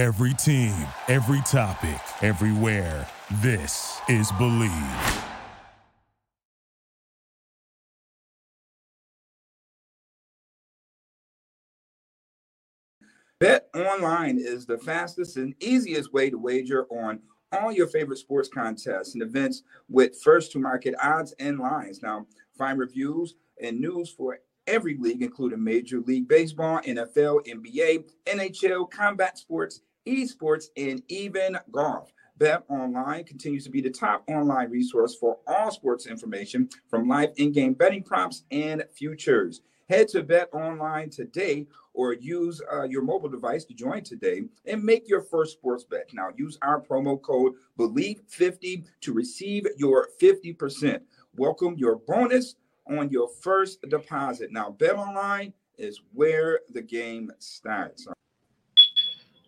Every team, every topic, everywhere. This is Believe. Bet online is the fastest and easiest way to wager on all your favorite sports contests and events with first to market odds and lines. Now, find reviews and news for every league, including Major League Baseball, NFL, NBA, NHL, combat sports, esports, and even golf. Bet Online continues to be the top online resource for all sports information from live in game betting props and futures. Head to Bet Online today or use uh, your mobile device to join today and make your first sports bet. Now, use our promo code BELIEVE50 to receive your 50%. Welcome your bonus on your first deposit. Now, Bet Online is where the game starts.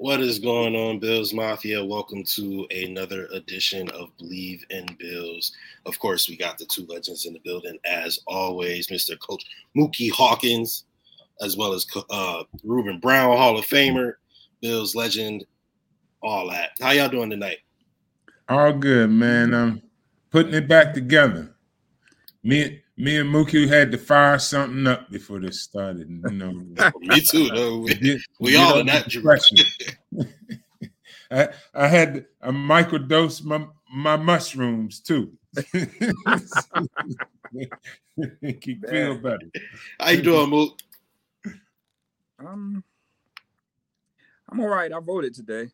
What is going on, Bills Mafia? Welcome to another edition of Believe in Bills. Of course, we got the two legends in the building, as always, Mr. Coach Mookie Hawkins, as well as uh, Ruben Brown, Hall of Famer, Bills legend, all that. How y'all doing tonight? All good, man. I'm putting it back together. Me, me and Mookie had to fire something up before this started. You know, me too. Though we, get, we all in that direction. I, I had a microdose my my mushrooms too. Keep feel better. How you doing, Mook? Um, I'm all right. I voted today.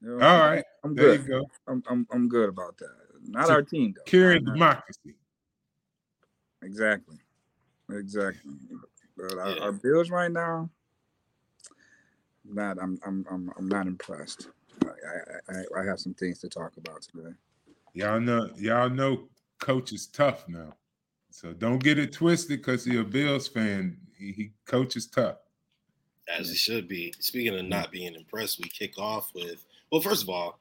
You know, all right, I'm there good. You go. I'm, I'm I'm good about that. Not our team though. Carrying democracy. Exactly. Exactly. But our, our Bills right now, not I'm I'm I'm I'm not impressed. I, I I have some things to talk about today. Y'all know y'all know coach is tough now. So don't get it twisted because he's a Bills fan. He, he coaches tough. As he should be. Speaking of not being impressed, we kick off with well, first of all,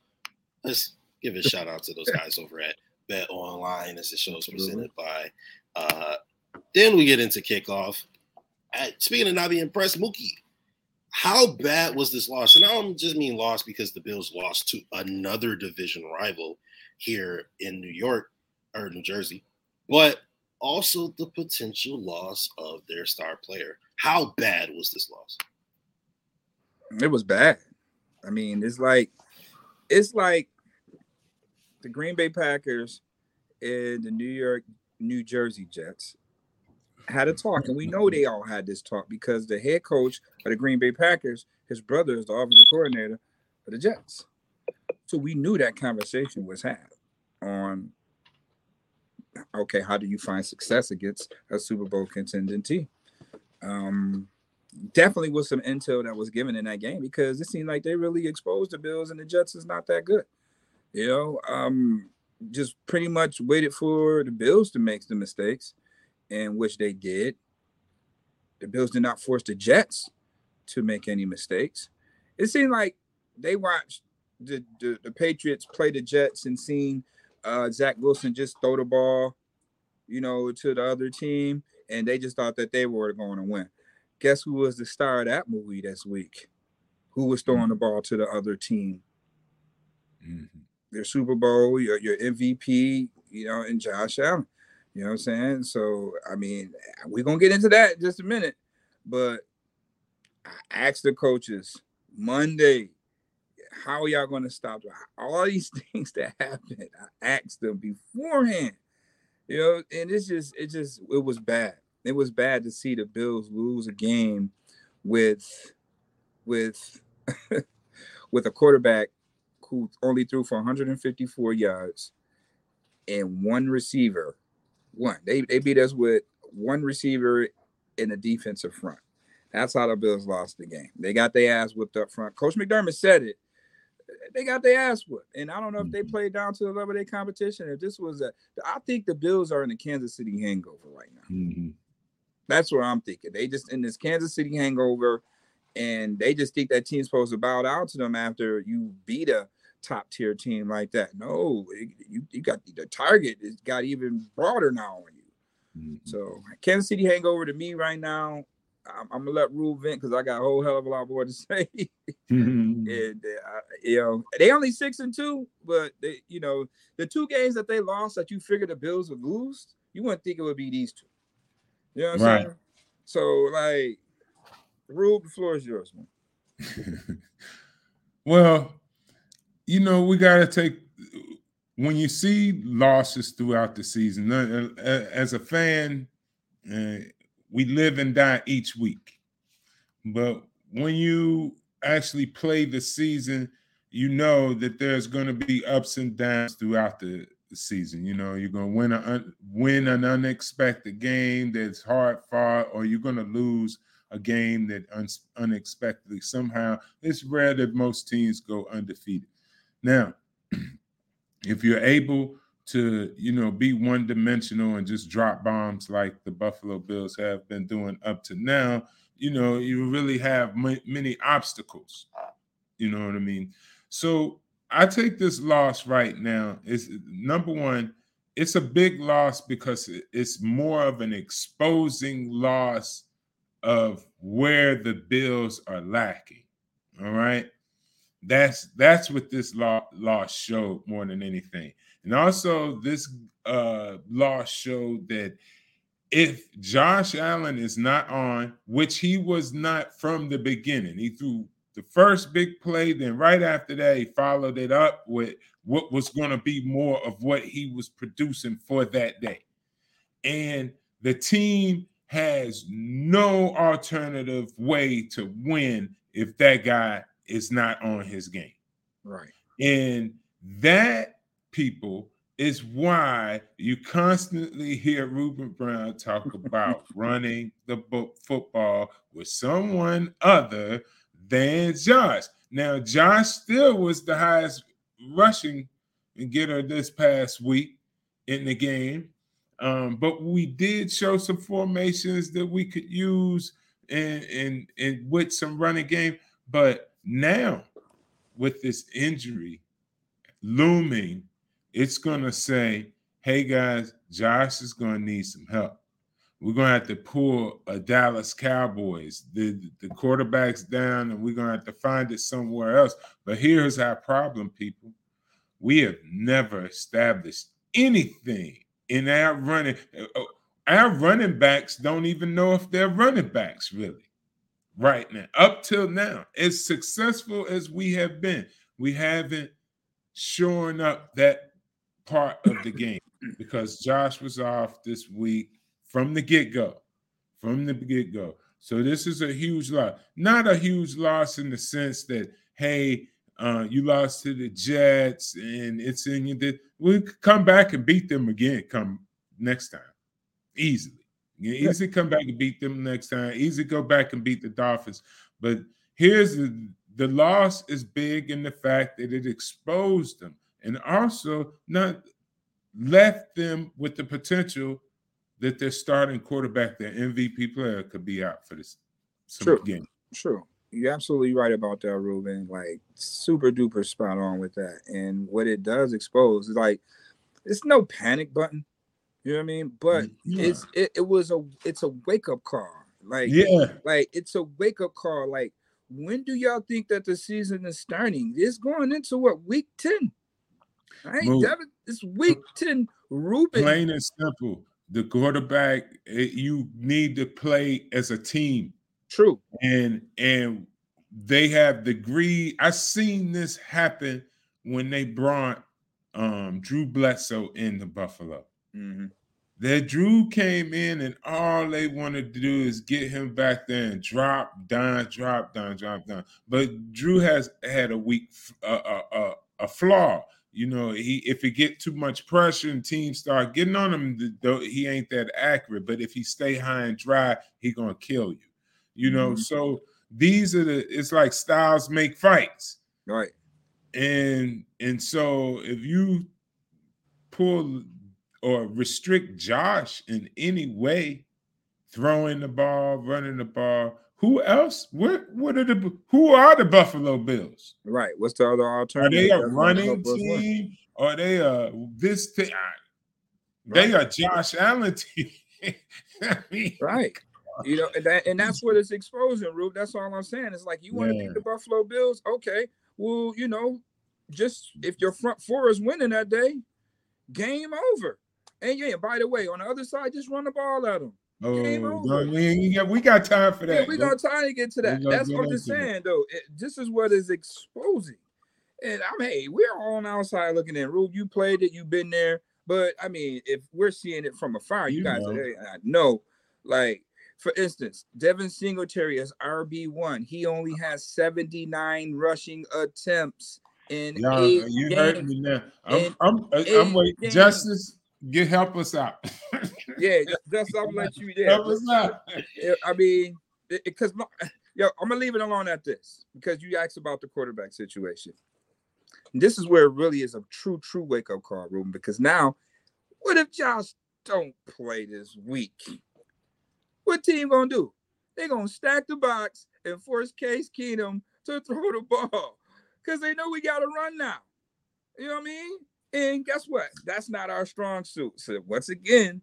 let's give a shout out to those guys over at Bet Online as the show is presented by uh, then we get into kickoff. At, speaking of not being impressed, Mookie, how bad was this loss? And I don't just mean loss because the Bills lost to another division rival here in New York or New Jersey, but also the potential loss of their star player. How bad was this loss? It was bad. I mean, it's like it's like the Green Bay Packers and the New York New Jersey Jets had a talk, and we know they all had this talk because the head coach of the Green Bay Packers, his brother is the offensive coordinator for the Jets. So we knew that conversation was had on okay, how do you find success against a Super Bowl contending team? Um, definitely was some intel that was given in that game because it seemed like they really exposed the Bills and the Jets is not that good. You know, um, just pretty much waited for the Bills to make the mistakes, and which they did. The Bills did not force the Jets to make any mistakes. It seemed like they watched the, the, the Patriots play the Jets and seen uh, Zach Wilson just throw the ball, you know, to the other team, and they just thought that they were going to win. Guess who was the star of that movie this week? Who was throwing the ball to the other team? Mm-hmm your Super Bowl, your your MVP, you know, and Josh Allen. You know what I'm saying? So I mean, we're gonna get into that in just a minute. But I asked the coaches Monday, how are y'all gonna stop all these things that happened? I asked them beforehand. You know, and it's just it just it was bad. It was bad to see the Bills lose a game with with with a quarterback who only threw for 154 yards and one receiver. One. They they beat us with one receiver in the defensive front. That's how the Bills lost the game. They got their ass whipped up front. Coach McDermott said it. They got their ass whipped. And I don't know if they mm-hmm. played down to the level of their competition. If this was a I think the Bills are in the Kansas City hangover right now. Mm-hmm. That's what I'm thinking. They just in this Kansas City hangover, and they just think that team's supposed to bow down to them after you beat a top tier team like that. No, you, you got the target it got even broader now on you. Mm-hmm. So Kansas City hangover to me right now I'm, I'm gonna let Rule vent because I got a whole hell of a lot more to say. and uh, you know, they only six and two, but they, you know, the two games that they lost that you figured the Bills would lose, you wouldn't think it would be these two. You know what I'm right. saying? So like, Rule, the floor is yours, man. well, you know, we got to take when you see losses throughout the season. Uh, uh, as a fan, uh, we live and die each week. But when you actually play the season, you know that there's going to be ups and downs throughout the season. You know, you're going to win a win an unexpected game that's hard fought, or you're going to lose a game that un, unexpectedly somehow. It's rare that most teams go undefeated. Now, if you're able to, you know, be one dimensional and just drop bombs like the Buffalo Bills have been doing up to now, you know, you really have m- many obstacles. You know what I mean? So I take this loss right now. Is number one, it's a big loss because it's more of an exposing loss of where the Bills are lacking. All right. That's that's what this law loss showed more than anything. And also this uh loss showed that if Josh Allen is not on, which he was not from the beginning, he threw the first big play, then right after that, he followed it up with what was going to be more of what he was producing for that day. And the team has no alternative way to win if that guy is not on his game. Right. And that people is why you constantly hear Ruben Brown talk about running the football with someone other than Josh. Now, Josh still was the highest rushing and getter this past week in the game. Um, but we did show some formations that we could use and and and with some running game. But now, with this injury looming, it's going to say, hey guys, Josh is going to need some help. We're going to have to pull a Dallas Cowboys. The, the quarterback's down, and we're going to have to find it somewhere else. But here's our problem, people. We have never established anything in our running. Uh, uh, our running backs don't even know if they're running backs, really right now. Up till now, as successful as we have been, we haven't shoring up that part of the game because Josh was off this week from the get go. From the get go. So this is a huge loss. Not a huge loss in the sense that, hey, uh, you lost to the Jets and it's in you. We could come back and beat them again come next time easily. You easy to come back and beat them next time. Easy to go back and beat the Dolphins. But here's the the loss is big in the fact that it exposed them and also not left them with the potential that their starting quarterback, their MVP player, could be out for this True. game. True. You're absolutely right about that, Ruben. Like super duper spot on with that. And what it does expose is like it's no panic button. You know what I mean? But yeah. it's it, it was a it's a wake up call. Like yeah, like it's a wake up call. Like when do y'all think that the season is starting? It's going into what week ten? Right, Devin, it's week ten. Ruben, plain and simple. The quarterback, it, you need to play as a team. True, and and they have the greed. I seen this happen when they brought um Drew Bledsoe in the Buffalo. Mm-hmm. That Drew came in and all they wanted to do is get him back there and drop down, drop down, drop down. But Drew has had a weak, uh, uh, a flaw. You know, he if he get too much pressure and teams start getting on him, he ain't that accurate. But if he stay high and dry, he gonna kill you. You know, mm-hmm. so these are the. It's like styles make fights, right? And and so if you pull or restrict Josh in any way, throwing the ball, running the ball. Who else? What what are the who are the Buffalo Bills? Right. What's the other alternative? Are they a running team? Or are they a this team? Right. They are Josh Allen team. I mean, right. You know, and, that, and that's what it's exposing, Rube. That's all I'm saying. It's like you want to Yeah. beat the Buffalo Bills, okay? Well, you know, just if your front four is winning that day, game over. And yeah, by the way, on the other side, just run the ball at them. Oh, we, yeah, we got time for that. Yeah, we got time to get to that. That's what I'm just into that. saying, though. It, this is what is exposing. And I'm hey, we're all on outside looking in. Rube, you played it, you've been there. But I mean, if we're seeing it from afar, you, You guys know. are hey, I know. Like, for instance, Devin Singletary is RB1. He only has 79 rushing attempts in Y'all, eight you games. heard me now. I'm, In I'm, I'm, waiting. Justice, get help us out. Yeah, just I'm let you there. help us out. I mean, because yo, I'm gonna leave it alone at this because you asked about the quarterback situation. This is where it really is a true, true wake up call, Ruben. Because now, what if Josh don't play this week? What team gonna do? They're gonna stack the box and force Case Keenum to throw the ball because they know we got to run now. You know what I mean? And guess what? That's not our strong suit. So once again,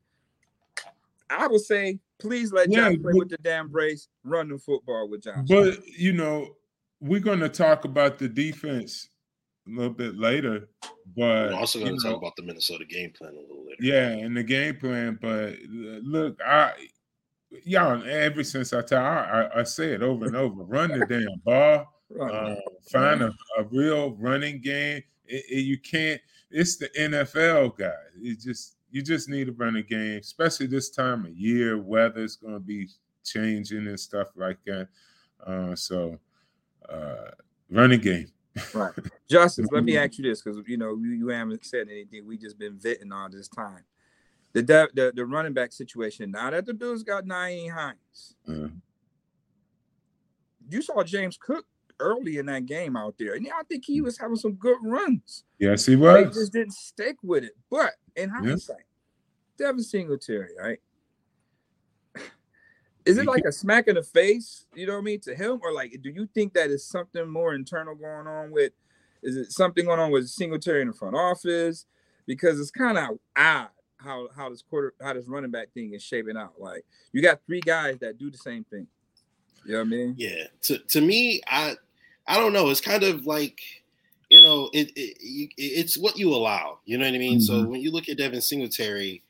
I would say, please let Yeah, Josh play but- with the damn brace, run the football with Josh. But you know, we're going to talk about the defense a little bit later. But We're also going to know, talk about the Minnesota game plan a little later. Yeah, and the game plan. But look, I y'all ever since I tell I, I, I say it over and over: run the damn ball. Run. Uh, find a, a real running game. It- it- you can't. It's the NFL, guys. It just you just need a running game, especially this time of year. Weather's going to be changing and stuff like that. Uh, so, uh, running game. Right. Justice, let me ask you this because you know you, you haven't said anything. We just been vetting all this time. The, de- the the running back situation. Now that the Bills got Nyheim Hines, Uh, you saw James Cook early in that game out there, and I think he mm. was having some good runs. yes, he was. They was. just didn't stick with it. But in hindsight, Devin Singletary, right? Is it like a smack in the face, you know what I mean, to him? Or like do you think that is something more internal going on with is it something going on with Singletary in the front office? Because it's kind of odd how how this quarter how this running back thing is shaping out. Like you got three guys that do the same thing. You know what I mean? Yeah. To to me, I I don't know. It's kind of like you know, it, it it's what you allow. You know what I mean? So Mhm. when you look at Devin Singletary,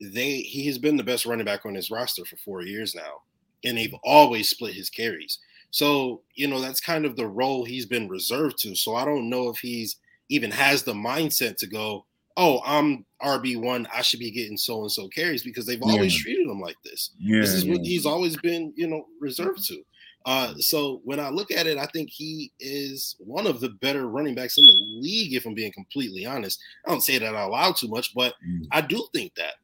they he has been the best running back on his roster for four years now, and they've always split his carries. So you know that's kind of the role he's been reserved to. So I don't know if he's even has the mindset to go, oh, I'm RB one, I should be getting so and so carries because they've always Yeah. treated him like this. Yeah, This is what he's always been, you know, reserved to. Uh, so when I look at it, I think he is one of the better running backs in the league. If I'm being completely honest, I don't say that out loud too much, but Mm. I do think that,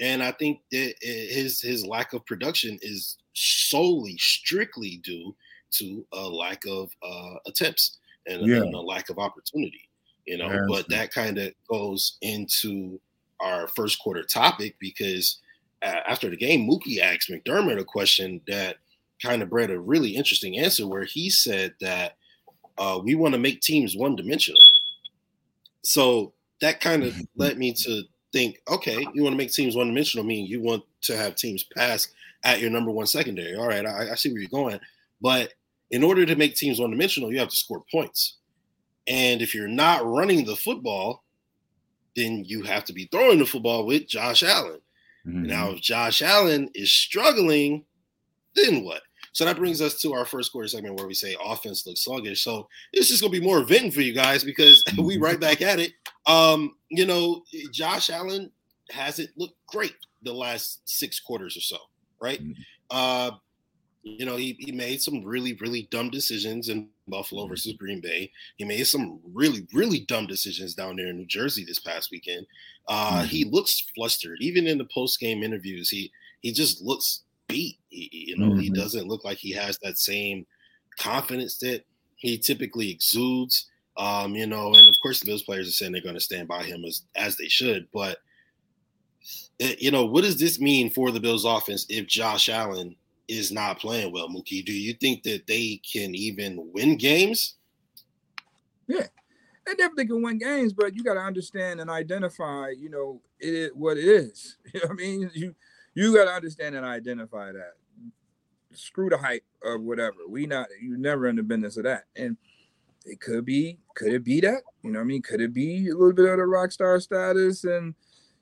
and I think that his his lack of production is solely, strictly due to a lack of uh, attempts and, Yeah. and a lack of opportunity. You know, but that kind of goes into our first quarter topic because after the game, Mookie asked McDermott a question that kind of bred a really interesting answer where he said that uh, we want to make teams one dimensional. So that kind of led me to think, okay, you want to make teams one dimensional, meaning you want to have teams pass at your number one secondary. All right, I, I see where you're going. But in order to make teams one dimensional, you have to score points. And if you're not running the football, then you have to be throwing the football with Josh Allen. Mhm. Now, if Josh Allen is struggling, then what? So that brings us to our first quarter segment where we say offense looks sluggish. So it's just gonna be more venting for you guys because we right back at it. Um, you know, Josh Allen hasn't looked great the last six quarters or so, right? Mhm. Uh, you know, he, he made some really, really dumb decisions in Buffalo Mhm. versus Green Bay. He made some really, really dumb decisions down there in New Jersey this past weekend. Uh, He looks flustered, even in the post game interviews. He he just looks beat. You know, he Mhm. doesn't look like he has that same confidence that he typically exudes. Um, you know, and of course the Bills players are saying they're going to stand by him as as they should. But you know, what does this mean for the Bills offense if Josh Allen is not playing well, Mookie? Do you think that they can even win games? Yeah, they definitely can win games, but you got to understand and identify, you know, it what it is. You know what I mean? You you got to understand and identify that. screw the hype of whatever. We not you never in the business of that. And it could be, could it be that? You know what I mean? Could it be a little bit of the rock star status and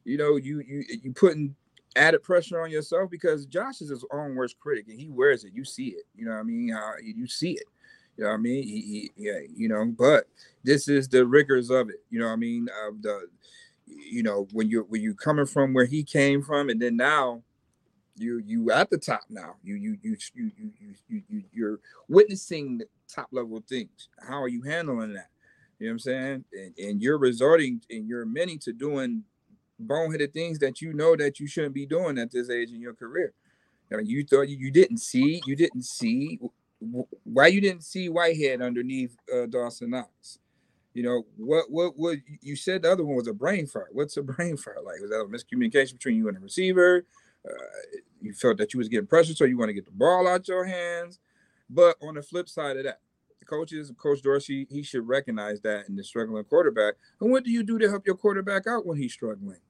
you know, you you you putting added pressure on yourself because Josh is his own worst critic and he wears it. You see it. You know what I mean? You see it. You know what I mean? He, he, yeah, you know, but this is the rigors of it. You know what I mean? Of the, you know, when you're when you coming from where he came from, and then now you you at the top now. You you you you you you, you you're witnessing top level things. How are you handling that? You know what I'm saying? And, and you're resorting and you're many to doing boneheaded things that you know that you shouldn't be doing at this age in your career. I mean, you thought you, you didn't see, you didn't see why you didn't see Whitehead underneath uh, Dawson Knox. You know what? What? What? You said the other one was a brain fart. What's a brain fart like? Was that a miscommunication between you and the receiver? Uh, you felt that you was getting pressure, so you want to get the ball out your hands. But on the flip side of that, the coaches, Coach Dorsey, he should recognize that in the struggling quarterback. And what do you do to help your quarterback out when he's struggling?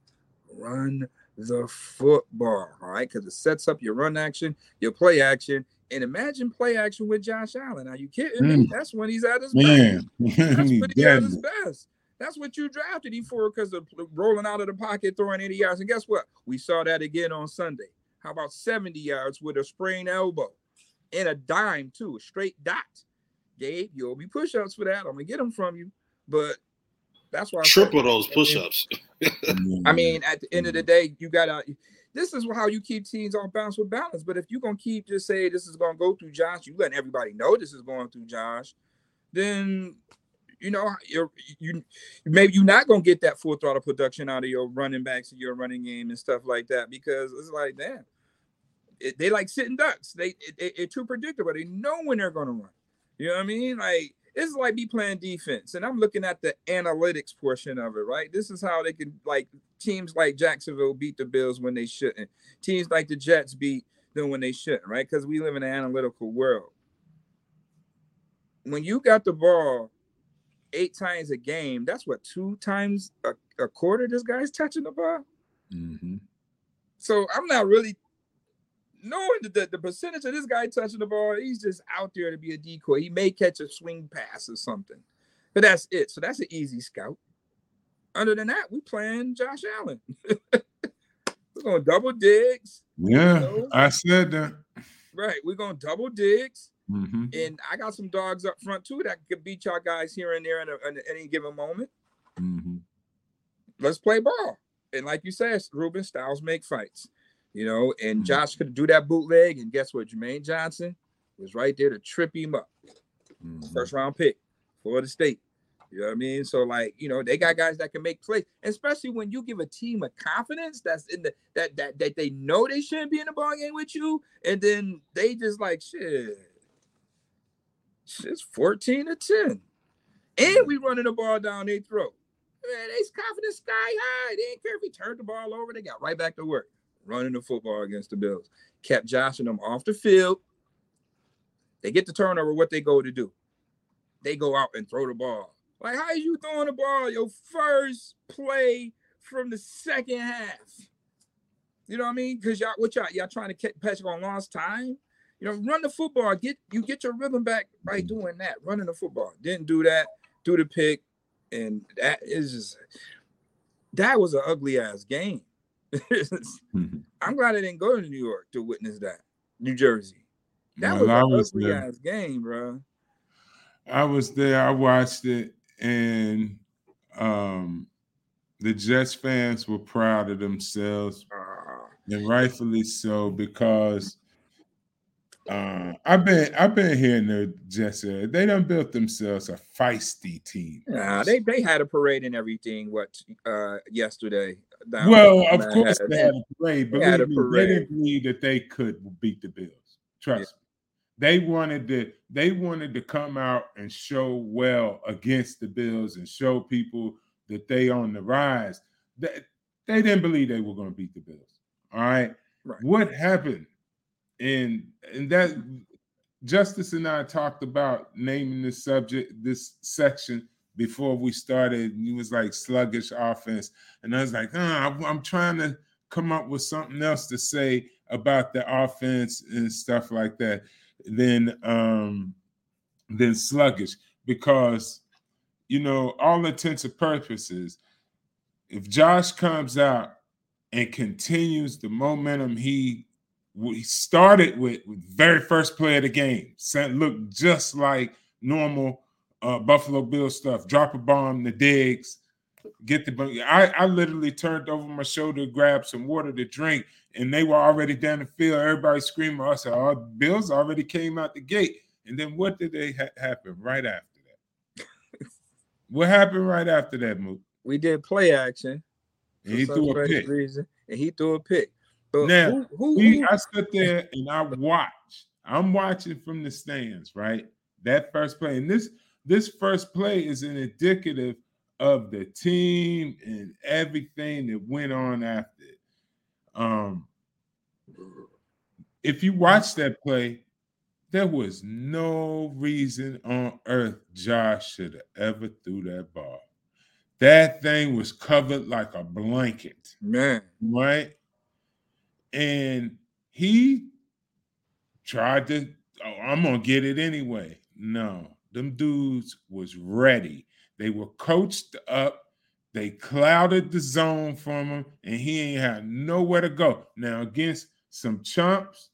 Run the football, all right? Because it sets up your run action, your play action, and imagine play action with Josh Allen. Are you kidding mm. me? That's when he's at his Man. best. That's when he's at his best. That's what you drafted him for because of rolling out of the pocket, throwing 80 yards. And guess what? We saw that again on Sunday. How about 70 yards with a sprained elbow and a dime, too, a straight dot? Gabe, you'll be push ups for that. I'm going to get them from you. But that's why I triple those push ups. I mean, at the end of the day, you got to this is how you keep teams on balance with balance. But if you're gonna keep just say this is gonna go through Josh, you letting everybody know this is going through Josh, then you know you're you maybe you're not gonna get that full throttle production out of your running backs and your running game and stuff like that because it's like damn, it, they like sitting ducks. They it, it, it's too predictable. They know when they're gonna run. You know what I mean? Like it's like me playing defense, and I'm looking at the analytics portion of it, right? This is how they can like teams like Jacksonville beat the Bills when they shouldn't. Teams like the Jets beat them when they shouldn't, right? Because we live in an analytical world. When you got the ball eight times a game, that's what two times a, a quarter this guy's touching the ball. Mm-hmm. So I'm not really knowing the, the, the percentage of this guy touching the ball, he's just out there to be a decoy. He may catch a swing pass or something, but that's it. So that's an easy scout. Other than that, we playing Josh Allen. we're gonna double Diggs. Yeah, you know? I said that. Right, we're gonna double Diggs. Mm-hmm. And I got some dogs up front too that could beat y'all guys here and there in, a, in any given moment. Mm-hmm. Let's play ball. And like you said, Ruben, styles make fights you know, and mm-hmm. Josh could do that bootleg, and guess what? Jermaine Johnson was right there to trip him up. Mm-hmm. First round pick for the state. You know what I mean? So, like, you know, they got guys that can make plays, especially when you give a team a confidence that's in the that that that they know they shouldn't be in the ball game with you, and then they just like shit. It's 14 to 10. And we running the ball down their throat. Man, they confidence sky high. They didn't care if he turned the ball over, they got right back to work running the football against the Bills. Kept joshing them off the field. They get the turnover. What they go to do? They go out and throw the ball. Like, how you throwing the ball? Your first play from the second half. You know what I mean? Because y'all, what y'all, y'all trying to catch patch on lost time. You know, run the football. Get you get your rhythm back by doing that. Running the football. Didn't do that. Do the pick, and that is just that was an ugly ass game. mm-hmm. I'm glad I didn't go to New York to witness that. New Jersey. That well, was a ugly ass game, bro. I was there. I watched it, and um, the Jets fans were proud of themselves, uh, and rightfully so because uh, I've been I've been hearing the Jets. Uh, they done built themselves a feisty team. Yeah, they they had a parade and everything. What uh, yesterday? Well, of course had, they had a parade, but they, a parade. they didn't believe that they could beat the Bills. Trust yeah. me. They wanted to they wanted to come out and show well against the Bills and show people that they on the rise. They, they didn't believe they were going to beat the Bills. All right. right. What happened? And and that Justice and I talked about naming this subject, this section before we started. And He was like sluggish offense, and I was like, oh, I'm trying to come up with something else to say about the offense and stuff like that than um than sluggish because you know all intents and purposes if Josh comes out and continues the momentum he we started with, with very first play of the game, Sent looked just like normal uh, Buffalo Bill stuff. Drop a bomb, the Diggs, get the. I, I literally turned over my shoulder, grabbed some water to drink, and they were already down the field. Everybody screaming. I said, "Oh, Bills already came out the gate." And then what did they ha- happen right after that? what happened right after that move? We did play action. And he threw a pick. Reason, and he threw a pick. But now, who, who, we, who? I stood there and I watched. I'm watching from the stands, right? That first play, and this this first play is an indicative of the team and everything that went on after it. Um, if you watch that play, there was no reason on earth Josh should have ever threw that ball. That thing was covered like a blanket. Man. Right? And he tried to, oh, I'm gonna get it anyway. No, them dudes was ready. They were coached up. They clouded the zone from him, and he ain't had nowhere to go. Now, against some chumps,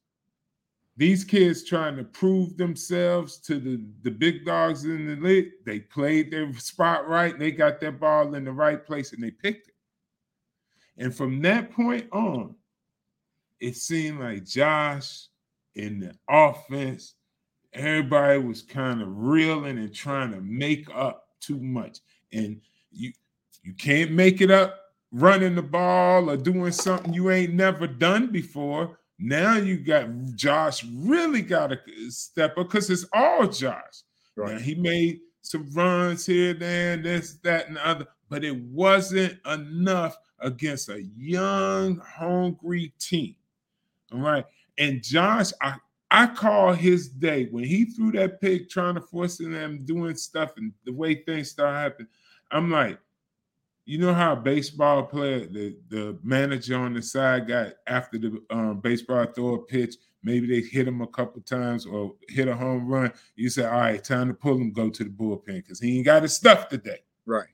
these kids trying to prove themselves to the, the big dogs in the league, they played their spot right. They got that ball in the right place and they picked it. And from that point on, it seemed like Josh in the offense, everybody was kind of reeling and trying to make up too much. And you you can't make it up running the ball or doing something you ain't never done before. Now you got Josh really got to step up because it's all Josh. Right. Now, he made some runs here, there, this, that, and the other, but it wasn't enough against a young, hungry team. All right. And Josh, I, I call his day when he threw that pick trying to force them doing stuff and the way things start happening. I'm like, you know how a baseball player, the, the manager on the side got after the um, baseball throw a pitch, maybe they hit him a couple times or hit a home run. You say, all right, time to pull him, go to the bullpen because he ain't got his stuff today. Right.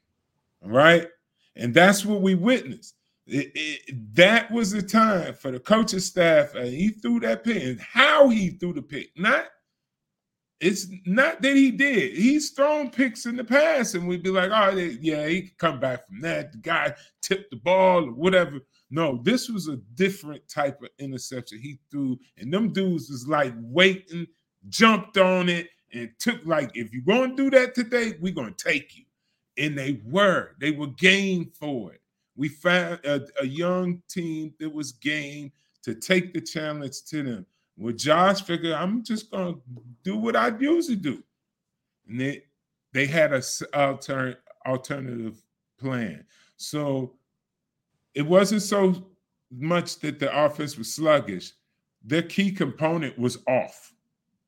All right. And that's what we witnessed. It, that was the time for the coaching staff, and he threw that pick, and how he threw the pick. Not, it's not that he did. He's thrown picks in the past, and we'd be like, "Oh, yeah, he come back from that." The guy tipped the ball or whatever. No, this was a different type of interception he threw, and them dudes was like waiting, jumped on it, and took like, "If you're going to do that today, we're going to take you." And they were. They were game for it. We found a, a young team that was game to take the challenge to them. Well, Josh figured, I'm just gonna do what I usually do, and they they had a alter, alternative plan. So it wasn't so much that the offense was sluggish. Their key component was off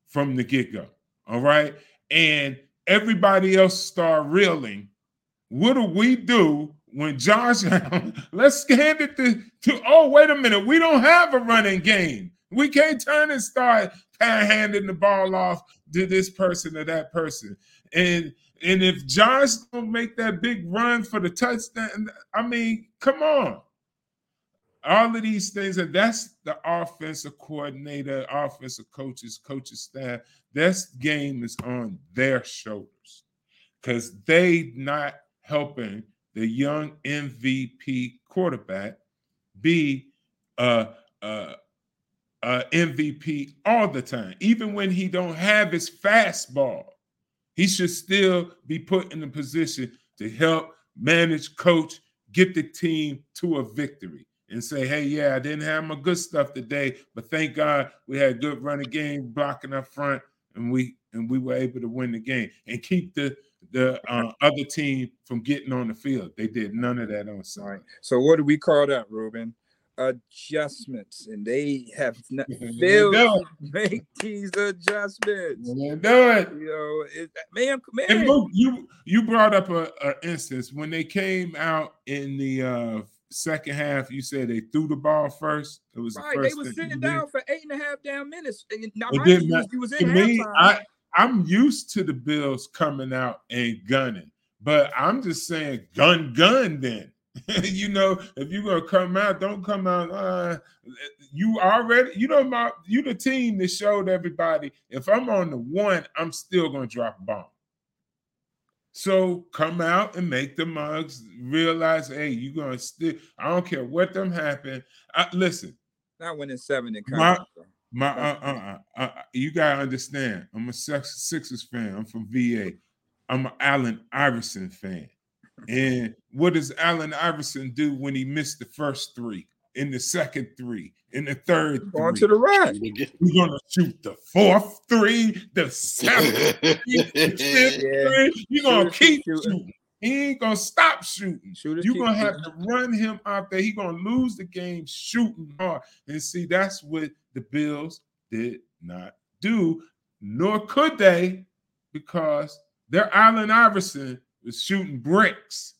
from the get go. All right, and everybody else started reeling. What do we do when Josh, let's hand it to, to, oh, wait a minute, we don't have a running game. We can't turn and start handing the ball off to this person or that person. And and if Josh don't make that big run for the touchdown, I mean, come on. All of these things, and that's the offensive coordinator, offensive coaches, coaches staff. This game is on their shoulders because they not helping the young MVP quarterback be a, MVP all the time, even when he don't have his fastball. He should still be put in a position to help manage, coach, get the team to a victory, and say, "Hey, yeah, I didn't have my good stuff today, but thank God we had a good running game, blocking up front, and we and we were able to win the game and keep the the uh, other team from getting on the field. They did none of that on Sunday. Right. So what do we call that, Ruben? Adjustments, and they have not failed to make these adjustments. they do it. You know, it, man, man. And Luke, you you brought up a, a, instance when they came out in the uh, second half, you said they threw the ball first. It was Right, the they thing sitting they did. down for eight and a half damn minutes. And now, It mind you, didn't you was- matter. you was To in halftime. I'm used to the Bills coming out and gunning, but I'm just saying gun gun then. you know, if you're gonna come out, don't come out. Uh, you already, you know, my you the team that showed everybody. If I'm on the one, I'm still gonna drop a bomb. So come out and make the mugs realize, hey, you're gonna still. I don't care what them happen. I, listen, not winning seven in My-. My uh, uh, uh, uh, you gotta understand. I'm a Sex- Sixers fan. I'm from VA. I'm an Allen Iverson fan. And what does Allen Iverson do when he missed the first three, in the second three, in the third Going three? to the right. We're gonna shoot the fourth three, the seventh three, the fifth Yeah. three. You're gonna keep keep shooting. Shooting. He ain't gonna stop shooting. Shooters You're gonna have shooting. to run him out there. He's gonna lose the game shooting hard. And see, that's what the Bills did not do, nor could they, because their Allen Iverson was shooting bricks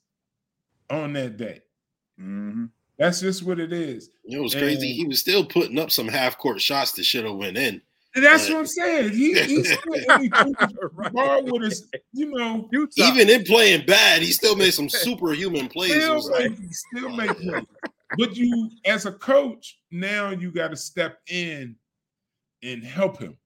on that day. Mhm. That's just what it is. It was crazy. He was still putting up some half court shots that should have went in. And that's what I'm saying. He, he's still, and he threw the Right. ball with his, you know, Utah. Even in playing bad, he still made some superhuman plays. It still was like, make, still oh, make plays. But you, as a coach, now you got to step in and help him.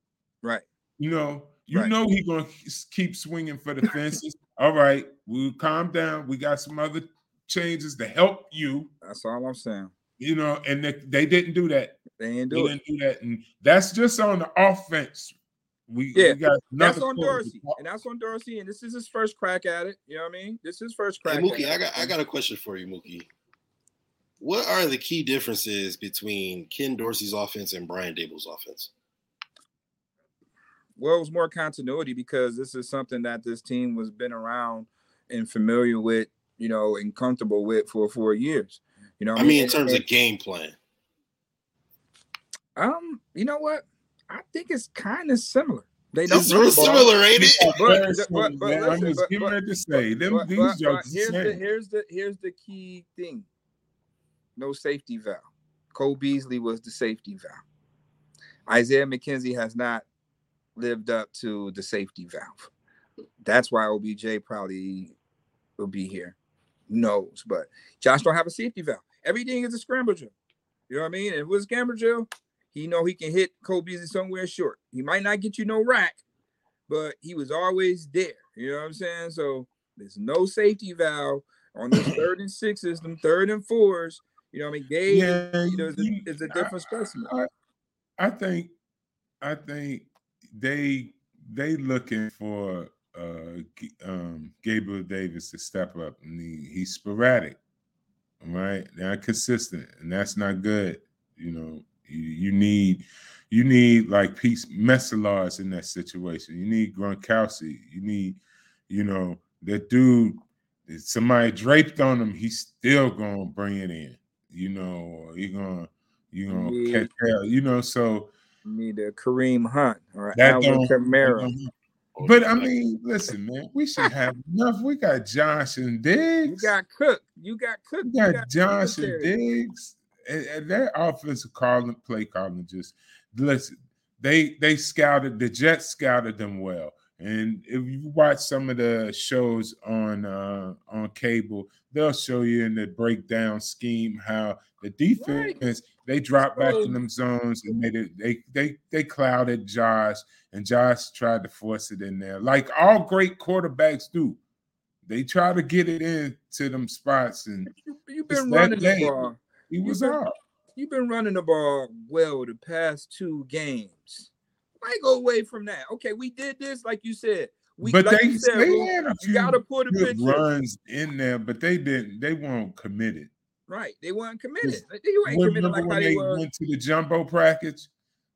right. You know, you Right. know he gonna keep swinging for the fences. All right, we'll calm down. We got some other changes to help you. That's all I'm saying. You know, and they, they didn't do that. They ain't They do it. didn't do that, and that's just on the offense. We, Yeah, we got That's on quarter. Dorsey, and that's on Dorsey, and this is his first crack at it. You know what I mean? This is his first hey, crack. Mookie, at I it. got I got a question for you, Mookie. What are the key differences between Ken Dorsey's offense and Brian Daboll's offense? well, it was more continuity because this is something that this team was been around and familiar with, you know, and comfortable with for four years. You know, what I mean, in terms and- of game plan. Um, you know what? I think it's kind of similar. They don't It's run real ball. similar, ain't it? But- Very but- but man. I listen, was but- getting ready to say them. But, these but- but jokes the here's the here's the here's the key thing. No safety valve. Cole Beasley was the safety valve. Isaiah McKenzie has not lived up to the safety valve. That's why OBJ probably will be here. Who knows? But Josh don't have a safety valve. Everything is a scramble drill. You know what I mean? If it was scramble drill, he know he can hit Cole Beasley somewhere short. He might not get you no rack, but he was always there. You know what I'm saying? So there's no safety valve on those third and sixes, them third and fours. You know what I mean? Gabe Yeah, you know, is, a, is a different specimen. I, I think, I think they they looking for uh um Gabriel Davis to step up, and he, he's sporadic, right? Not consistent, and that's not good. You know, you, you need you need like Pete Metzelaars in that situation. You need Gronkowski. You need, you know, that dude. Somebody draped on him, he's still gonna bring it in. You know, he gonna you gonna Yeah. catch hell. You know, so You need a Kareem Hunt or that Alvin. Kamara. But I mean, listen, man, we should have enough. We got Josh and Diggs. You got Cook. You got Cook. You got Josh and. Diggs, and, and their offensive calling, play calling, just listen. They they scouted the Jets scouted them well, and if you watch some of the shows on uh, on cable, they'll show you in the breakdown scheme how the defense they dropped back in them zones and made it. They they they clouded Josh, and Josh tried to force it in there, like all great quarterbacks do. They try to get it into them spots, and You- You've been running the game. ball. He was been- off. You've been running the ball well the past two games. Why go away from that? Okay, we did this, like you said. We, but like they, you said, they had a few gotta put a good picture. runs in there, but they didn't. They weren't committed. Right. They weren't committed. Ain't Well, committed Remember like when they they were. went to the jumbo package?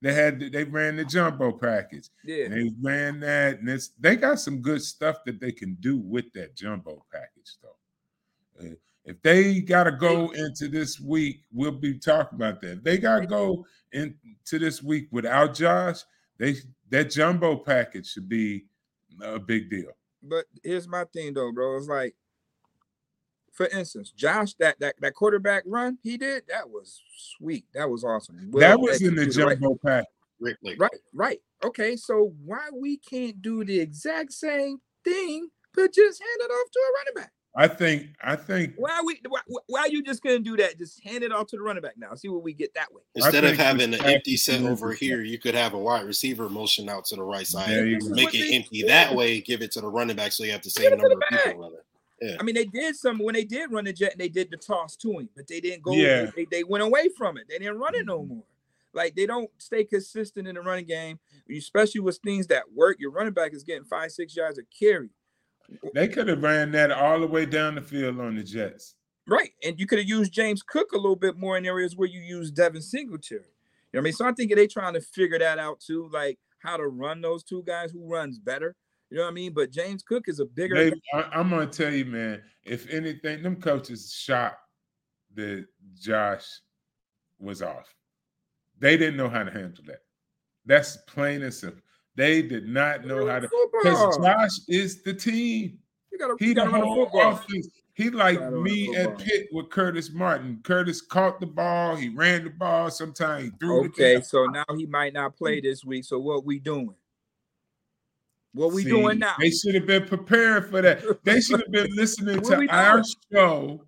They had they ran the jumbo package. Yeah. They ran that, and it's they got some good stuff that they can do with that jumbo package, though. Uh, If they got to go into this week, we'll be talking about that. If they got to go into this week without Josh, they that jumbo package should be a big deal. But here's my thing though, bro. It's like for instance, Josh, that that that quarterback run he did, that was sweet. That was awesome. Well that was in the jumbo pack. Rick, like, Right, right. Okay, so why we can't do the exact same thing, but just hand it off to a running back? I think I think Why are we why, why you just couldn't do that? Just hand it off to the running back now. See what we get that way. Instead of having an empty set over here, you could have a wide receiver motion out to the right There side, you make it they empty did. that way, give it to the running back, so you have the same number the of people running. I mean, they did some when they did run the jet and they did the toss to him, but they didn't go. Yeah. They, they went away from it. They didn't run it no more. Like they don't stay consistent in the running game, especially with things that work. Your running back is getting five, six yards of carry. They could have ran that all the way down the field on the Jets. Right. And you could have used James Cook a little bit more in areas where you use Devin Singletary. You know what I mean? So I think they trying to figure that out too, like how to run those two guys, who runs better. You know what I mean? But James Cook is a bigger They, I, I'm gonna tell you, man. If anything, them coaches shocked that Josh was off. They didn't know how to handle that. That's plain and simple. They did not know how to because. Josh is the team. Gotta, He you the gotta run the whole football. offense. He like me the at. Pitt with Curtis Martin. Curtis caught the ball. He ran the ball. Sometimes he threw Okay, it. so now he might not play this week. So what we doing? What we See, doing now? They should have been prepared for that. They should have been listening to our show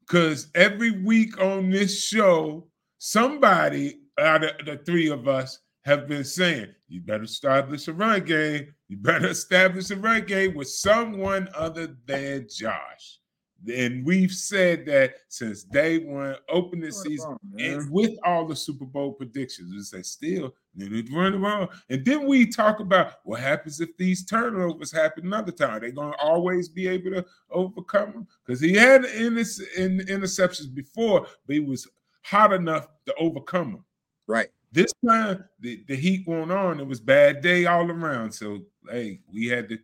because every week on this show, somebody uh, out of the three of us have been saying, you better establish a run game. You better establish a run game with someone other than Josh. And we've said that since day one, open the season, man. and with all the Super Bowl predictions, we say still they need to run ball. And then we talk about what happens if these turnovers happen another time. They're gonna always be able to overcome them because he had in in interceptions before, but he was hot enough to overcome them. Right. This time the, the heat went on. It was bad day all around. So hey, we had to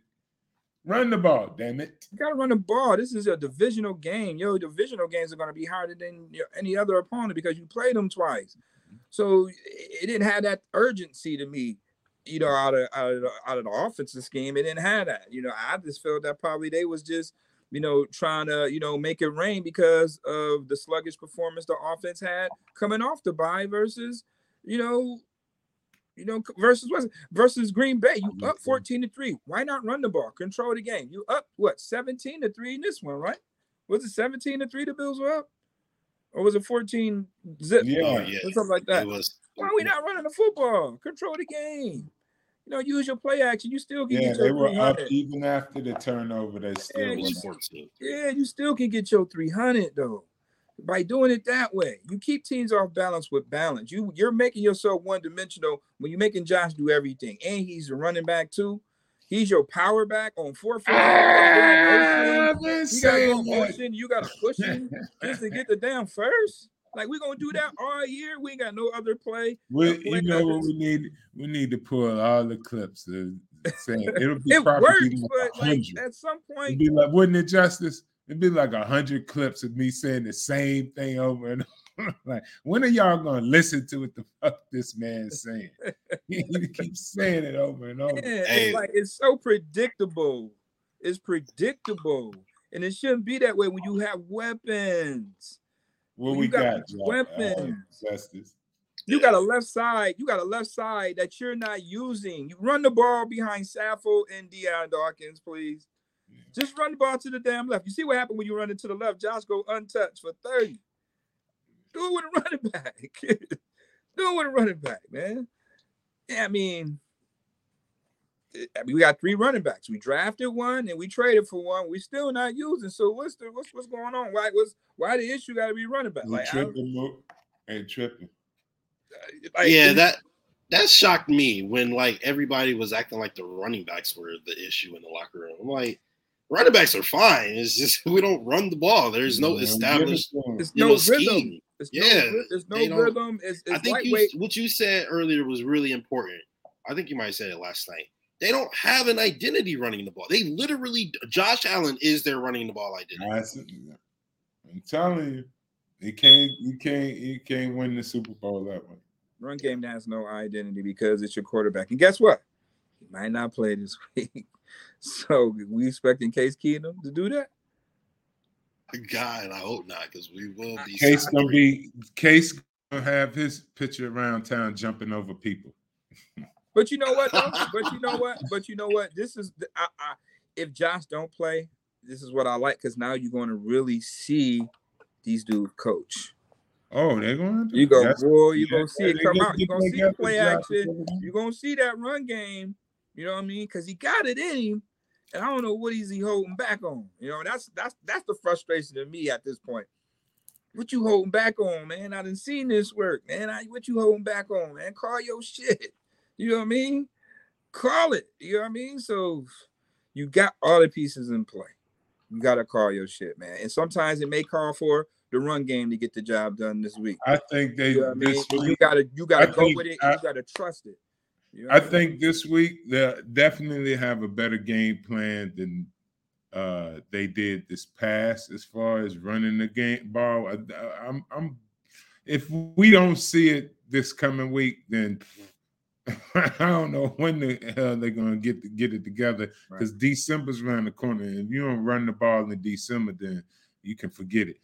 run the ball. Damn it! You gotta run the ball. This is a divisional game. Yo, divisional games are gonna be harder than your, any other opponent because you played them twice. Mm-hmm. So it, it didn't have that urgency to me, you know, out of out of the, out of the offensive scheme. It didn't have that. You know, I just felt that probably they was just, you know, trying to, you know, make it rain because of the sluggish performance the offense had coming off the bye versus, you know, you know, versus what versus Green Bay. You up 14 to 3. Why not run the ball? Control the game. You up what 17 to 3 in this one, right? Was it 17 to 3 the Bills were up? Or was it 14 zip? Yeah. Oh, yeah. Or something like that. Why are we not running the football? Control the game. You know, use your play action. You still can Yeah, get they your were up even after the turnover. They still Yeah, It you was was. 14. Yeah, you still can get your 300 though. By doing it that way, you keep teams off balance with balance. You you're making yourself one dimensional when you're making Josh do everything, and he's a running back too. He's your power back on four ah, been You got to go saying motion. You got to push him just to get the down first. Like we're gonna do that all year. We ain't got no other play. We, you know what we need? We need to pull all the clips. Of saying it'll be It works, like but like at some It'd point, be like, wouldn't it, Justice? It'd be like a hundred clips of me saying the same thing over and over. like, when are y'all gonna listen to what the fuck this man's saying? he keeps saying it over and over. Yeah, Hey. it's like it's so predictable. It's predictable, and it shouldn't be that way when you have weapons. What You we got got, weapons. Uh, You got a left side. You got a left side that you're not using. You run the ball behind Saffo and Dion Dawkins, please. Just run the ball to the damn left. You see what happened when you run it to the left? Josh go untouched for 30. Do it with a running back. Do it with a running back, man. Yeah, I mean, I mean, we got three running backs. We drafted one and we traded for one. We're still not using. So what's the what's what's going on? Why what's why the issue got to be running back? We Like, I don't- tripping, Mo- ain't tripping. Uh, like, yeah, that that shocked me when like everybody was acting like the running backs were the issue in the locker room. I'm like, running backs are fine. It's just we don't run the ball. There's no Man, established to 'em. It's you no know rhythm. scheme. It's Yeah, no, ry- it's no they don't- rhythm. It's, it's I think you, what you said earlier was really important. I think you might have said it last night. They don't have an identity running the ball. They literally, Josh Allen is their running the ball identity. I said- I'm telling you, you can't, you can't, you can't win the Super Bowl that way. Run game that has no identity because it's your quarterback. And guess what? He might not play this week. So we expecting Case Keenum to do that? God, I hope not, because we will be. Case sorry. gonna be Case gonna have his picture around town jumping over people. But you know what? Though? but you know what? But you know what? This is I, I, if Josh don't play, this is what I like because now you're going to really see these dudes coach. Oh, they're going to You go, That's- boy. You yeah, gonna see it come out. You get gonna see the play action. You're gonna see that run game. You know what I mean? Because he got it in him, and I don't know what is he holding back on. You know, that's that's that's the frustration to me at this point. What you holding back on, man? I didn't seen this work, man. I, what you holding back on, man? Call your shit. You know what I mean? Call it. You know what I mean? So you got all the pieces in play. You gotta call your shit, man. And sometimes it may call for the run game to get the job done this week. I think they. You know I mean? this You gotta you gotta I go with it. I- you gotta trust it. I think this week they definitely have a better game plan than uh, they did this past as far as running the game ball. I, I'm, I'm, if we don't see it this coming week, then I don't know when the hell they're gonna get to get it together because December's around the corner. And if you don't run the ball in December, then you can forget it.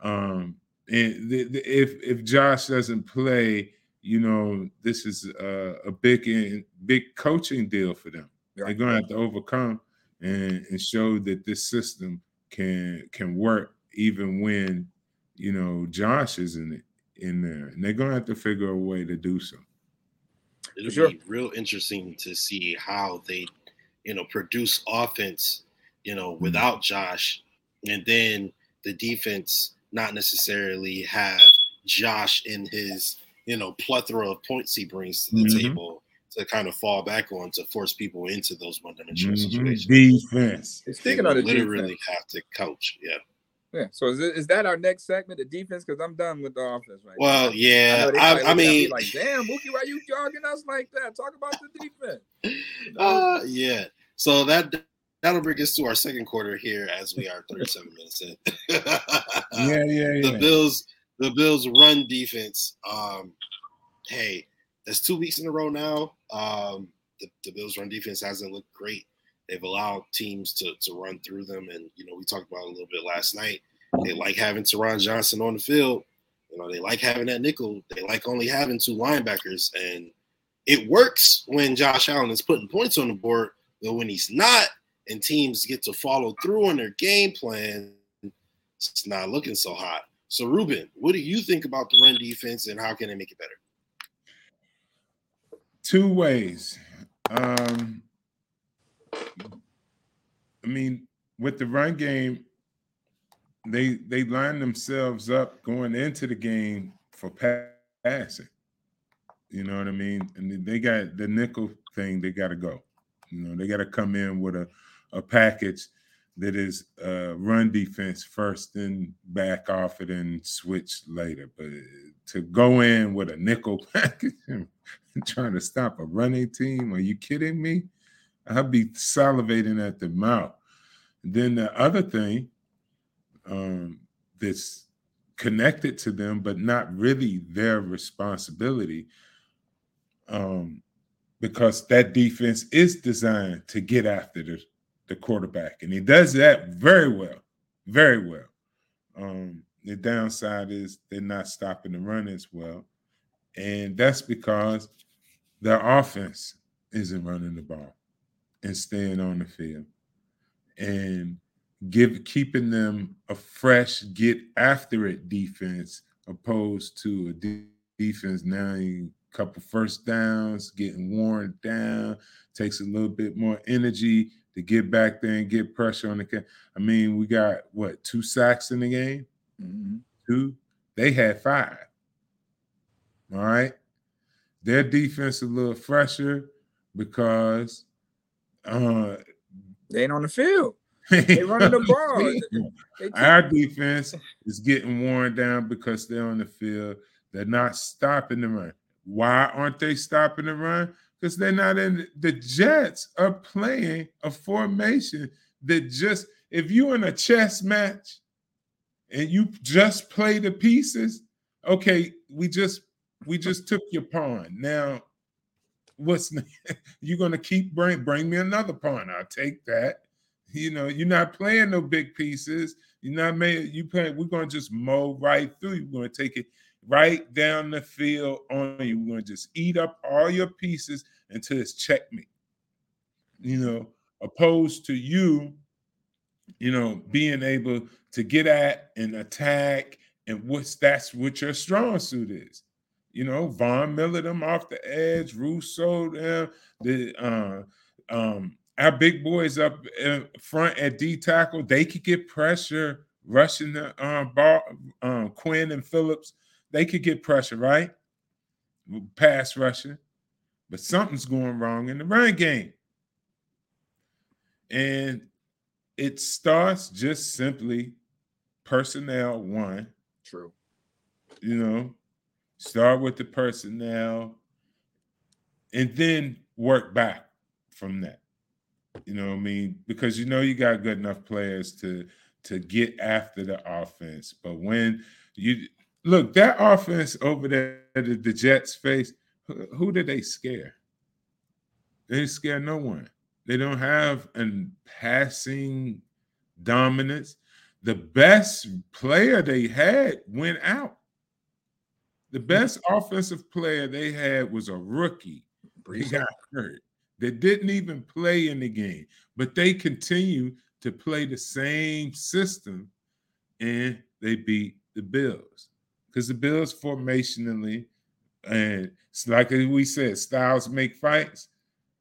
Um, and the, the, if if Josh doesn't play, you know, this is a, a big in, big coaching deal for them. They're going to have to overcome and, and show that this system can can work even when you know Josh isn't it in there, and they're going to have to figure a way to do so. It'll sure. be real interesting to see how they, you know, produce offense, you know, Mm-hmm. without Josh, and then the defense not necessarily have Josh in his, you know, plethora of points he brings to the Mhm. table to kind of fall back on to force people into those one-dimensional Mhm. situations. Defense. And They Speaking will of the literally defense, have to coach. Yeah. yeah. So is, it, is that our next segment, the defense? Because I'm done with the offense right Well, now. yeah. know they I, I looking me mean, like, damn, Mookie, why you jogging us like that? Talk about the defense. You know? Uh, yeah. So that that'll bring us to our second quarter here as we are 37 minutes in. Yeah, yeah, yeah. The yeah. Bills, the Bills run defense. Um, hey, that's two weeks in a row now. Um, the, the Bills run defense hasn't looked great. They've allowed teams to to run through them, and you know we talked about a little bit last night. They like having Teron Johnson on the field. You know they like having that nickel. They like only having two linebackers, and it works when Josh Allen is putting points on the board. But when he's not, and teams get to follow through on their game plan, it's not looking so hot. So, Ruben, what do you think about the run defense, and how can they make it better? two ways. Um, I mean, with the run game, they they line themselves up going into the game for passing. You know what I mean? And they got the nickel thing. They got to go. You know, they got to come in with a a package that is uh, run defense first, then back off it and switch later. But to go in with a nickel package and trying to stop a running team, are you kidding me? I'd be salivating at the mouth. Then the other thing um, that's connected to them, but not really their responsibility, um, because that defense is designed to get after the, the quarterback, and he does that very well, very well. Um, the downside is they're not stopping the run as well, and that's because their offense isn't running the ball and staying on the field and give keeping them a fresh get after it defense opposed to a de- defense now you couple first downs getting worn down takes a little bit more energy to get back there and get pressure on the ca- i mean we got what two sacks in the game Mhm. two they had five all right their defense is a little fresher because uh They ain't on the field. They running the ball. They Our defense is getting worn down because they're on the field. They're not stopping the run. Why aren't they stopping the run? Because they're not in the Jets are playing a formation that just if you're in a chess match and you just play the pieces, okay, we just we just took your pawn. Now, what's you're gonna keep bring bring me another pawn? I'll take that. You know, you're not playing no big pieces. You're not made. You playing. We're gonna just mow right through. you. We're gonna take it right down the field on you. We're gonna just eat up all your pieces until it's checkmate. You know, opposed to you, you know, being able to get at and attack, and what's that's what your strong suit is. You know, Von Miller them off the edge, Rousseau them, the uh, um, our big boys up in front at D tackle, they could get pressure rushing the um, ball. Um, Quinn and Phillips, they could get pressure, right? Pass rushing, but something's going wrong in the run game. And it starts just simply personnel one. True. You know, start with the personnel and then work back from that. You know what I mean? Because you know you got good enough players to to get after the offense. But when you look that offense over there, the, the Jets face, who, did they scare? They didn't scare no one. They don't have an passing dominance. The best player they had went out. The hmm. best offensive player they had was a rookie. He got hurt. They didn't even play in the game, but they continue to play the same system and they beat the Bills. Because the Bills formationally, and it's like we said, styles make fights.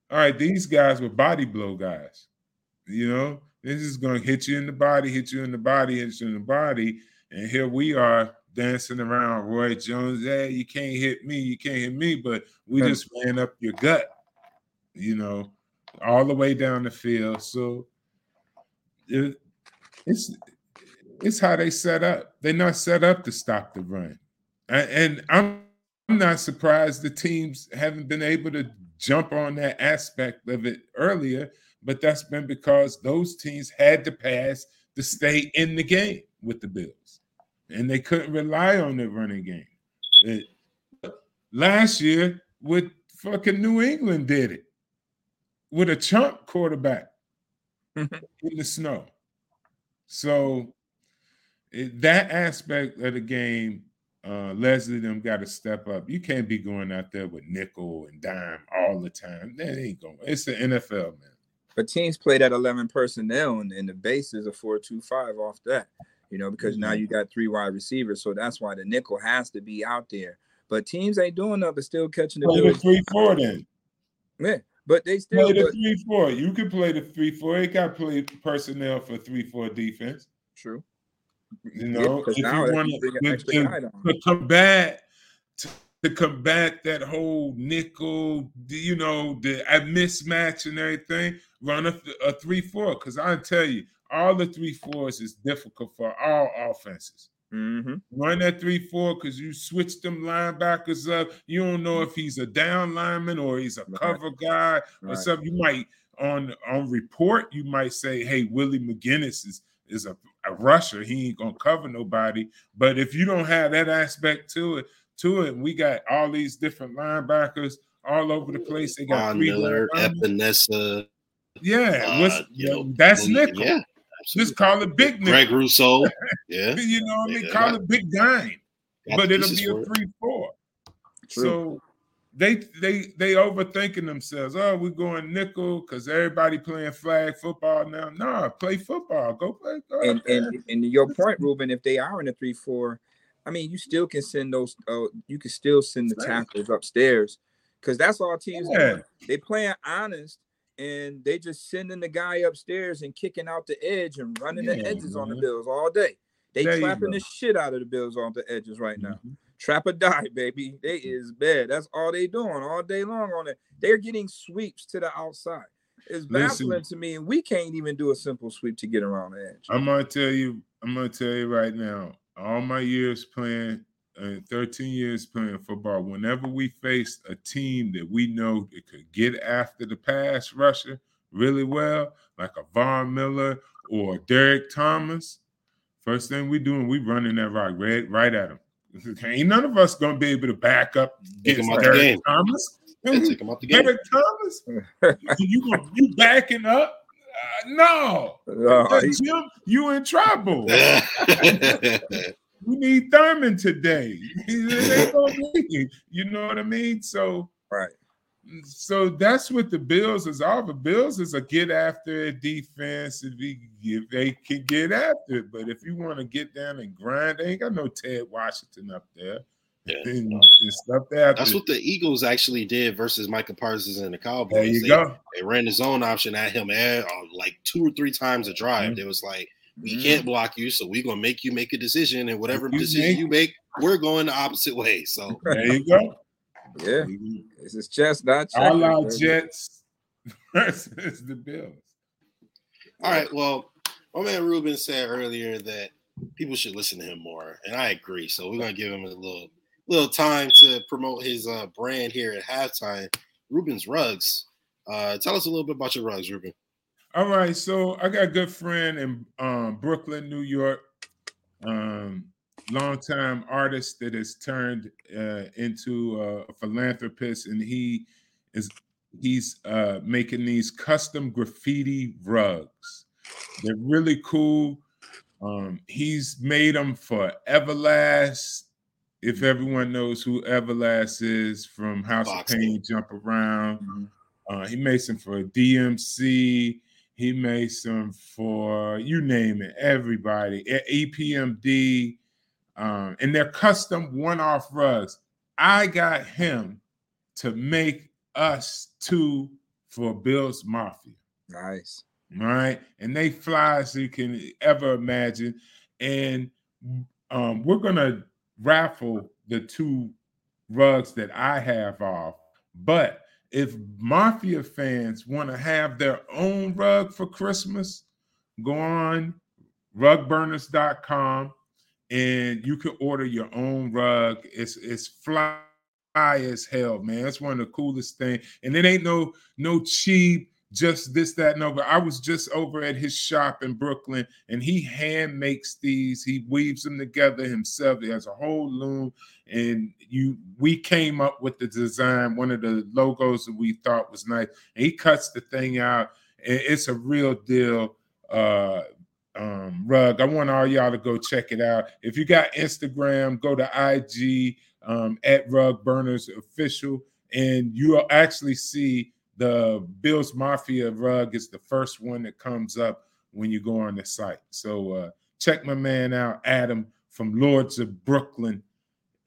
All right, these guys were body blow guys. You know, this is going to hit you in the body, hit you in the body, hit you in the body. And here we are dancing around Roy Jones. Hey, you can't hit me, you can't hit me, but we just ran up your gut you know, all the way down the field. So it, it's it's how they set up. They're not set up to stop the run, and, I'm I'm not surprised the teams haven't been able to jump on that aspect of it earlier. But that's been because those teams had to pass to stay in the game with the Bills, and they couldn't rely on the running game. It, last year, with fucking New England did it with a chunk quarterback in the snow. So it, that aspect of the game, uh, Leslie them got to step up. You can't be going out there with nickel and dime all the time. That ain't going. It's the NFL, man. But teams play that 11 personnel, and, and the base is a 4-2-5 off that. You know, because mm-hmm. now you got three wide receivers, so that's why the nickel has to be out there. But teams ain't doing that, but still catching the. Play the three four then. Yeah, but they still play the three four. You can play the three four. It got play personnel for three four defense. True. You know, yeah, if you want to, to, to combat to, to combat that whole nickel, you know, the mismatch and everything, run a, a three four. Because I tell you, all the three fours is difficult for all offenses. Mm-hmm. Run that three four because you switch them linebackers up. You don't know if he's a down lineman or he's a right. cover guy or right. something. You might on on report you might say, "Hey, Willie McGinest is is a, a rusher. He ain't gonna cover nobody." But if you don't have that aspect to it, to it, we got all these different linebackers all over the place. They got Von Miller, Epenesa. Yeah, uh, what's, you know, that's nickel. Yeah, just call it big nigga. Greg Rousseau. Yeah. you know what I mean? Yeah, call it big dime. But it'll be a three four. So they they they overthinking themselves. Oh, we're going nickel because everybody playing flag football now. No, play football. Go play. Go and, and and your point, Ruben, if they are in a three four, I mean, you still can send those. Uh, you can still send the tackles upstairs because that's all teams yeah. doing. They playing honest and they just sending the guy upstairs and kicking out the edge and running yeah, the edges man. on the Bills all day. They there clapping the shit out of the Bills on the edges right now. Mm-hmm. Trap or die, baby. They is bad. That's all they doing all day long on it. They're getting sweeps to the outside. It's baffling Listen, to me, and we can't even do a simple sweep to get around the edge. I'm gonna tell you. I'm gonna tell you right now. All my years playing uh, 13 years playing football, whenever we faced a team that we know that could get after the pass rusher really well, like a Von Miller or Derrick Thomas, first thing we doing, we running that rock right, right at him. Ain't none of us gonna be able to back up against Derrick Thomas. take him out the game. Derrick Thomas, you you backing up? Uh, no, Uh, he- Jim, you in trouble. we need Thurman today. It ain't gonna be, you know what I mean? So right. So that's what the Bills is all. The Bills is a get after it defense if, he, if they can get after it. But if you want to get down and grind, they ain't got no Ted Washington up there and, and stuff. That's what the Eagles actually did versus Micah Parsons and the Cowboys. there you they, go. they ran the zone option at him uh, like two or three times a drive. Mhm. It was like, we Mhm. can't block you, so we're gonna make you make a decision, and whatever you decision make- you make, we're going the opposite way. So There you go. Yeah, it's his chest not All our baby. Jets versus the Bills. All right. Well, my man Ruben said earlier that people should listen to him more, and I agree. So we're gonna give him a little little time to promote his uh, brand here at halftime. Ruben's Rugs. Uh, tell us a little bit about your rugs, Ruben. All right, so I got a good friend in um, Brooklyn, New York, um, longtime artist that has turned uh, into a philanthropist, and he is he's uh, making these custom graffiti rugs. They're really cool. Um, he's made them for Everlast. If everyone knows who Everlast is from House Boxing. of Pain, Jump Around. Mhm. Uh, he made some for DMC. He made some for you name it, everybody. EPMD, um, and they're custom one-off rugs. I got him to make us two for Bill's Mafia. Nice. All right, and they fly as you can ever imagine. And um, we're gonna raffle the two rugs that I have off. But if Mafia fans want to have their own rug for Christmas, go on rugburners.com and you can order your own rug. It's it's fly as hell, man. It's one of the coolest things. And it ain't no no cheap, just this, that, and over. I was just over at his shop in Brooklyn, and he hand makes these. He weaves them together himself. He has a whole loom, and you. We came up with the design, one of the logos that we thought was nice. And he cuts the thing out, and it's a real deal. Uh, rug. I want all y'all to go check it out. If you got Instagram, go to IG um, at Rug Burners Official, and you'll actually see the Bills Mafia rug is the first one that comes up when you go on the site. So uh, check my man out, Adam from Lords of Brooklyn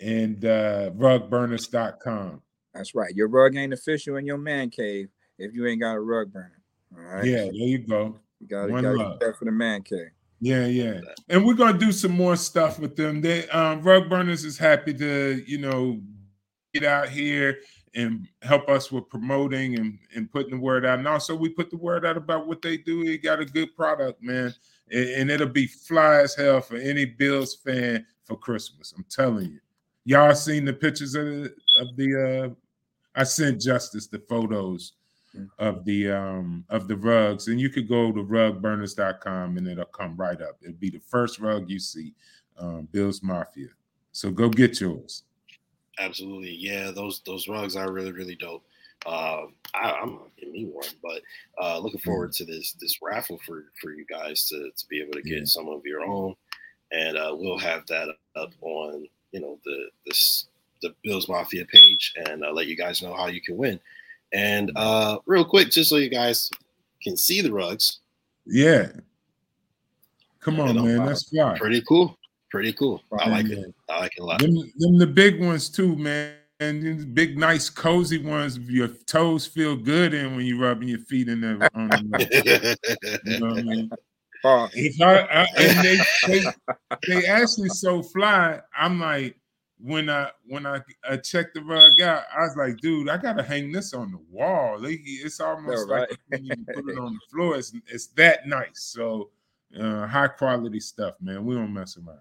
and uh, rugburners.com. That's right. Your rug ain't official in your man cave if you ain't got a rug burner. All right. Yeah, there you go. You gotta, One gotta love. get that for the man cave. Yeah, yeah. And we're gonna do some more stuff with them. They um Rug Burners is happy to, you know, get out here and help us with promoting and, and putting the word out. And also we put the word out about what they do. They got a good product, man. And, and it'll be fly as hell for any Bills fan for Christmas. I'm telling you. Y'all seen the pictures of the of the uh I sent Justice the photos. Of the um of the rugs and you could go to rugburners.com and it'll come right up it'll be the first rug you see um bill's mafia so go get yours Absolutely, yeah. Those those rugs are really really dope. Um, I, I'm gonna get me one, but uh, looking forward to this this raffle for for you guys to to be able to get Yeah. some of your own, and uh, we'll have that up on you know the this the Bills Mafia page and uh, let you guys know how you can win. And uh, real quick, just so you guys can see the rugs, yeah come on man that's fly pretty cool, pretty cool. I like Yeah. it. I like it a lot. them, them the big ones too man and these big nice cozy ones your toes feel good in when you're rubbing your feet in there them. you know what i mean Pause. If I, I and they, they they actually so fly. I'm like when I when I, I checked the rug out, I was like, dude, I gotta hang this on the wall. Like, It's almost Yeah, like right. when you put it on the floor. It's it's that nice. So uh, high quality stuff, man. We don't mess around.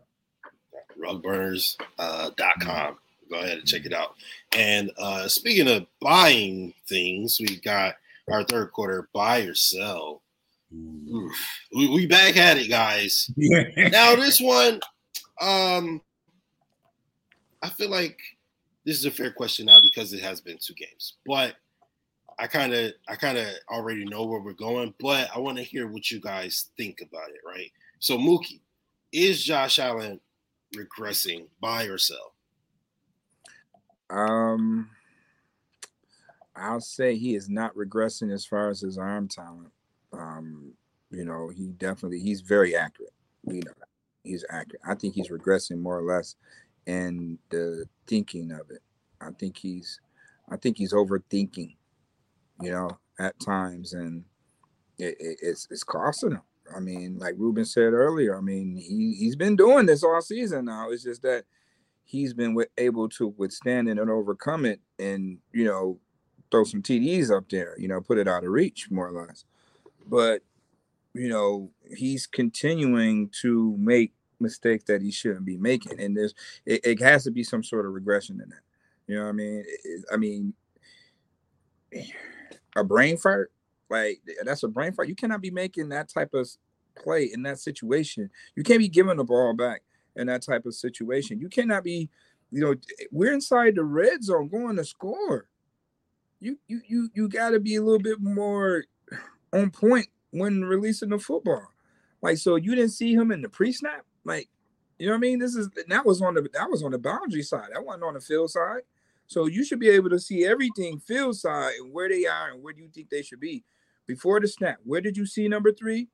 rugburners.com. Uh, dot com. Go ahead and check it out. And uh, speaking of buying things, we got our third quarter buy or sell. Oof. We, we back at it, guys. Now this one, um, I feel like this is a fair question now because it has been two games. But I kind of I kind of already know where we're going, but I want to hear what you guys think about it, right? So Mookie, is Josh Allen regressing, buy or sell? Um, I'll say he is not regressing as far as his arm talent. Um, you know, he definitely he's very accurate. You know, he's accurate. I think he's regressing more or less in the thinking of it. I think he's I think he's overthinking, you know, at times and it, it, it's it's costing him. I mean, like Ruben said earlier, I mean, he, he's been doing this all season now. It's just that he's been able to withstand it and overcome it and, you know, throw some TDs up there, you know, put it out of reach more or less. But, you know, he's continuing to make mistakes that he shouldn't be making. And there's, it, it has to be some sort of regression in that. You know what I mean? It, I mean, a brain fart like that's a brain fart. You cannot be making that type of play in that situation. You can't be giving the ball back in that type of situation. You cannot be, you know, we're inside the red zone going to score. You you you you got to be a little bit more on point when releasing the football. Like so, you didn't see him in the pre-snap. Like, you know what I mean? This is that was on the that was on the boundary side. That wasn't on the field side. So you should be able to see everything field side and where they are and where do you think they should be before the snap, where did you see number three?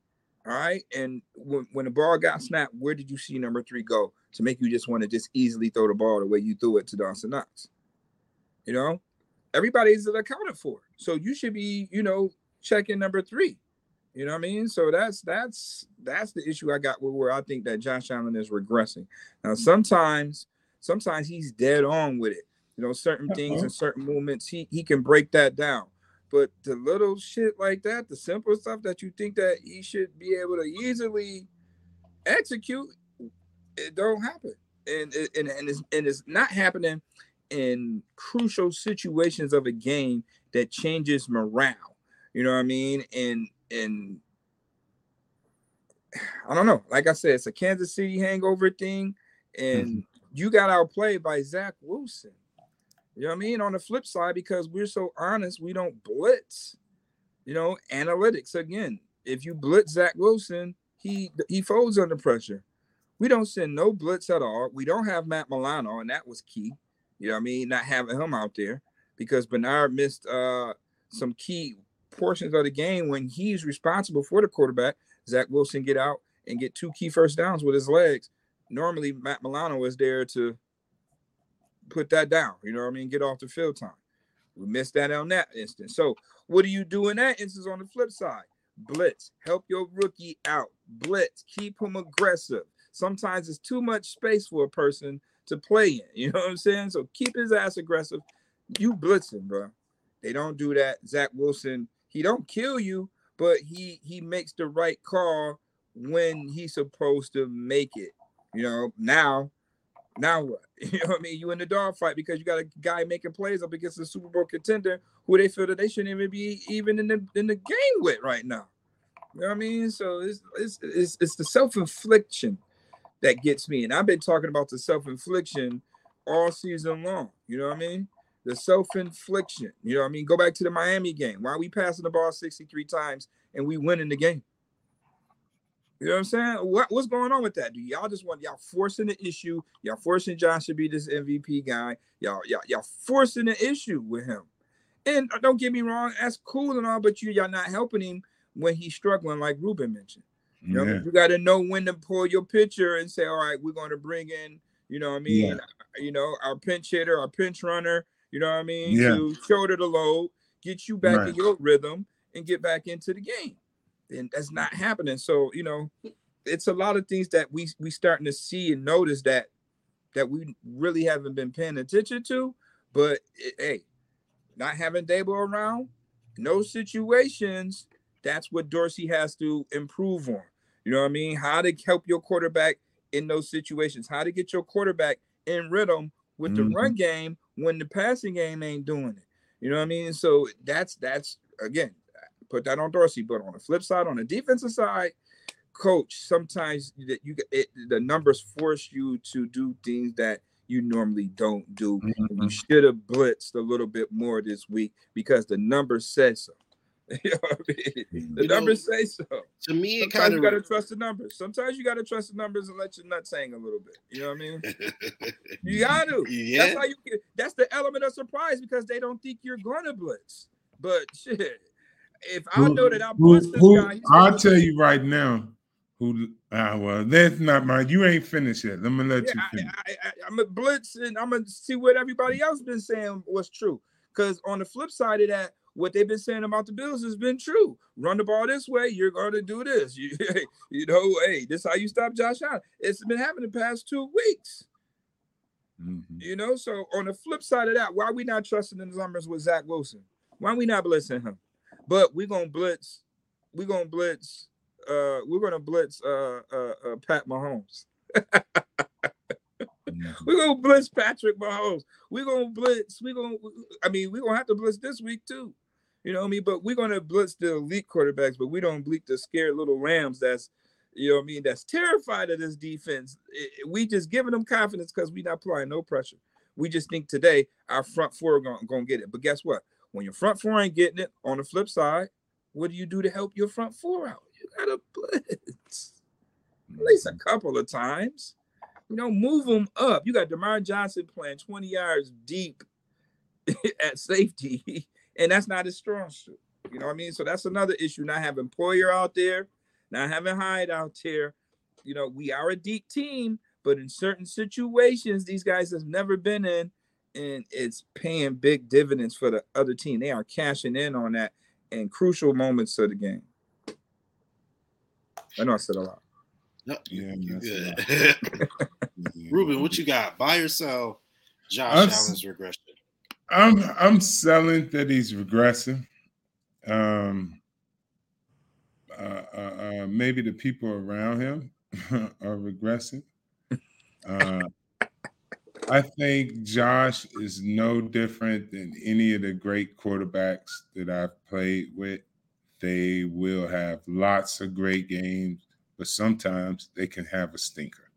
All right. And when, when the ball got snapped, where did you see number three go to make you just want to just easily throw the ball the way you threw it to Dawson Knox? You know, everybody's accounted for. So you should be, you know, checking number three. You know what I mean? So that's that's that's the issue I got with where I think that Josh Allen is regressing. Now mm-hmm. sometimes sometimes he's dead on with it. You know, certain things uh-huh. and certain movements, he he can break that down. But the little shit like that, the simple stuff that you think that he should be able to easily execute, it don't happen. And and and it's, and it's not happening in crucial situations of a game that changes morale. You know what I mean? And and I don't know. Like I said, it's a Kansas City hangover thing, and mm-hmm. you got outplayed by Zach Wilson. You know what I mean? On the flip side, because we're so honest, we don't blitz. You know, analytics again. If you blitz Zach Wilson, he he folds under pressure. We don't send no blitz at all. We don't have Matt Milano, and that was key. You know what I mean? Not having him out there because Bernard missed uh, some key portions of the game when he's responsible for the quarterback. Zach Wilson get out and get two key first downs with his legs. Normally, Matt Milano was there to put that down. You know what I mean? Get off the field time. We missed that on that instance. So what do you do in that instance on the flip side? Blitz. Help your rookie out. Blitz. Keep him aggressive. Sometimes it's too much space for a person to play in. You know what I'm saying? So keep his ass aggressive. You blitzing, bro. They don't do that. Zach Wilson, he don't kill you, but he he makes the right call when he's supposed to make it. You know, now now what? You know what I mean? You in the dog fight because you got a guy making plays up against a Super Bowl contender who they feel that they shouldn't even be even in the in the game with right now. You know what I mean? So it's it's it's, it's the self-infliction that gets me. And I've been talking about the self-infliction all season long. You know what I mean? The self-infliction. You know what I mean? Go back to the Miami game. Why are we passing the ball 63 times and we winning the game? You know what I'm saying? What, what's going on with that? Do y'all just want y'all forcing the issue? Y'all forcing Josh to be this MVP guy? Y'all, y'all, y'all forcing the issue with him. And uh, don't get me wrong, that's cool and all, but you y'all not helping him when he's struggling, like Ruben mentioned. You know, yeah. you got to know when to pull your pitcher and say, all right, we're going to bring in, you know what I mean? Yeah. You know, our pinch hitter, our pinch runner, you know what I mean? Yeah. To shoulder the load, get you back right. in your rhythm and get back into the game and that's not happening. So you know, it's a lot of things that we we starting to see and notice that that we really haven't been paying attention to. But it, hey, not having Daboll around, no situations. That's what Dorsey has to improve on. You know what I mean? How to help your quarterback in those situations. How to get your quarterback in rhythm with mm-hmm. the run mm-hmm. game when the passing game ain't doing it. You know what I mean? So that's that's again put that on Dorsey. But on the flip side, on the defensive side, coach, sometimes that you it, the numbers force you to do things that you normally don't do. Mm-hmm. you should have blitzed a little bit more this week because the numbers say so. you know what I mean? The You know, numbers say so. To me, it Sometimes kind you of gotta trust the numbers. Sometimes you gotta trust the numbers and let your nuts hang a little bit. You know what I mean? You got to. yeah. That's how you get. That's the element of surprise because they don't think you're gonna blitz. But shit, if I know that I'm Who- blitz this who- guy, he's I'll gonna- tell you right now. Who? Ah, well, that's not mine. You ain't finished yet. Let me let Yeah, you I, finish. I, I, I'm a blitz and I'm gonna see what everybody else been saying was true. Because on the flip side of that, what they've been saying about the Bills has been true. Run the ball this way, you're going to do this. You, you know, hey, this is how you stop Josh Allen. It's been happening the past two weeks. Mhm. You know, so on the flip side of that, why we not trusting the numbers with Zach Wilson? Why we not blitzing him? But we're gonna blitz. We're gonna blitz. Uh, we're gonna blitz. Uh, uh, uh Pat Mahomes. We're gonna blitz Patrick Mahomes. We're gonna blitz. We're gonna. I mean, we're gonna have to blitz this week too. You know what I mean? But we're gonna blitz the elite quarterbacks, but we don't blitz the scared little Rams. That's you know what I mean. That's terrified of this defense. I- I- we just giving them confidence because we not applying no pressure. We just think today our front four are gonna, gonna get it. But guess what? When your front four ain't getting it, on the flip side, what do you do to help your front four out? You gotta blitz at mm-hmm. least a couple of times. You know, move them up. You got Demar Johnson playing 20 yards deep at safety, and that's not his strong suit. You know what I mean? So that's another issue. Not having Poyer out there, not having Hyde out there. You know, we are a deep team, but in certain situations, these guys have never been in, and it's paying big dividends for the other team. They are cashing in on that in crucial moments of the game. I know I said a lot. No, Yeah, you that's good. Yeah. Ruben, what you got? Buy or sell Josh I'm Allen's regression? I'm I'm selling that he's regressing. Um, uh, uh, uh, maybe the people around him are regressing. Uh, I think Josh is no different than any of the great quarterbacks that I've played with. They will have lots of great games, but sometimes they can have a stinker.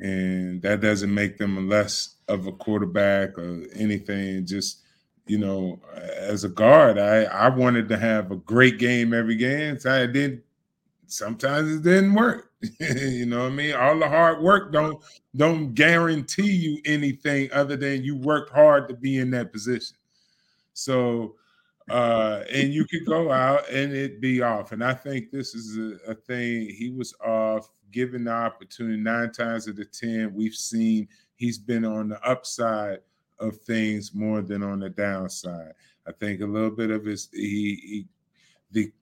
And that doesn't make them less of a quarterback or anything. Just, you know, as a guard, I, I wanted to have a great game every game. So I did sometimes it didn't work. you know what I mean? All the hard work don't don't guarantee you anything other than you worked hard to be in that position. So uh and you could go out and it be off. And I think this is a, a thing. He was off, given the opportunity nine times out of ten. We've seen he's been on the upside of things more than on the downside. I think a little bit of his he, he the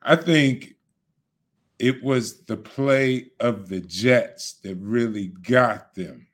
I think it was the play of the Jets that really got them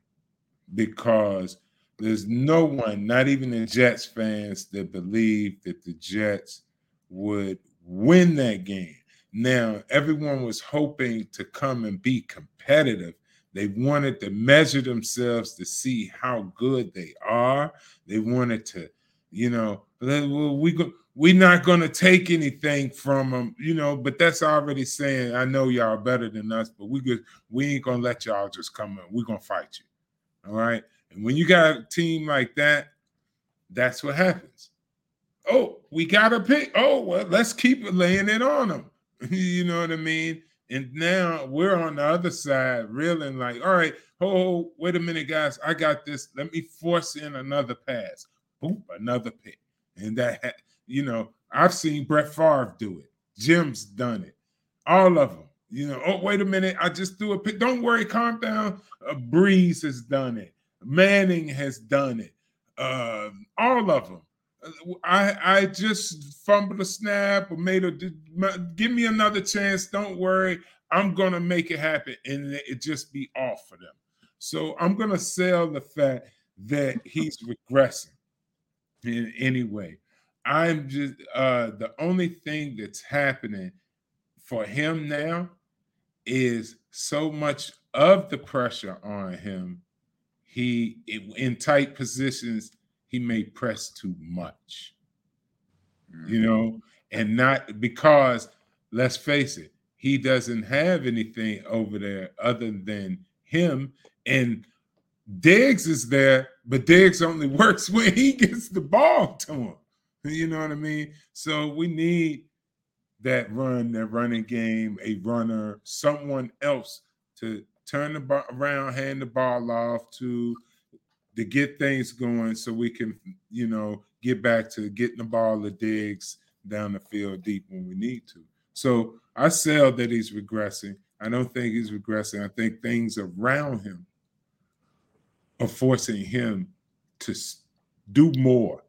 because there's no one, not even the Jets fans, that believed that the Jets would win that game. Now, everyone was hoping to come and be competitive. They wanted to measure themselves to see how good they are. They wanted to, you know, well, we go, we're not going to take anything from them, you know. But that's already saying, I know y'all better than us, but we good, we ain't gonna let y'all just come in. We're gonna fight you. All right. And when you got a team like that, that's what happens. Oh, we got to pick. Oh, well, let's keep laying it on them. you know what I mean? And now we're on the other side, reeling like, all right, oh, wait a minute, guys. I got this. Let me force in another pass. Boop, another pick. And that, you know, I've seen Brett Favre do it. Jim's done it. All of them. You know, oh, wait a minute. I just threw a pick. Don't worry, calm down. Uh, Brees has done it. Manning has done it. Uh, all of them. I I just fumbled a snap or made a give me another chance. Don't worry, I'm gonna make it happen, and it just be off for them. So I'm gonna sell the fact that he's regressing in any way. I'm just uh the only thing that's happening for him now is so much of the pressure on him. He in tight positions he may press too much, you mm-hmm. know, and not because let's face it, he doesn't have anything over there other than him. And Diggs is there, but Diggs only works when he gets the ball to him. You know what I mean? So we need that run, that running game, a runner, someone else to turn the ball around, hand the ball off to to get things going so we can, you know, get back to getting the ball to Diggs down the field deep when we need to. So I sell that he's regressing. I don't think he's regressing. I think things around him are forcing him to do more,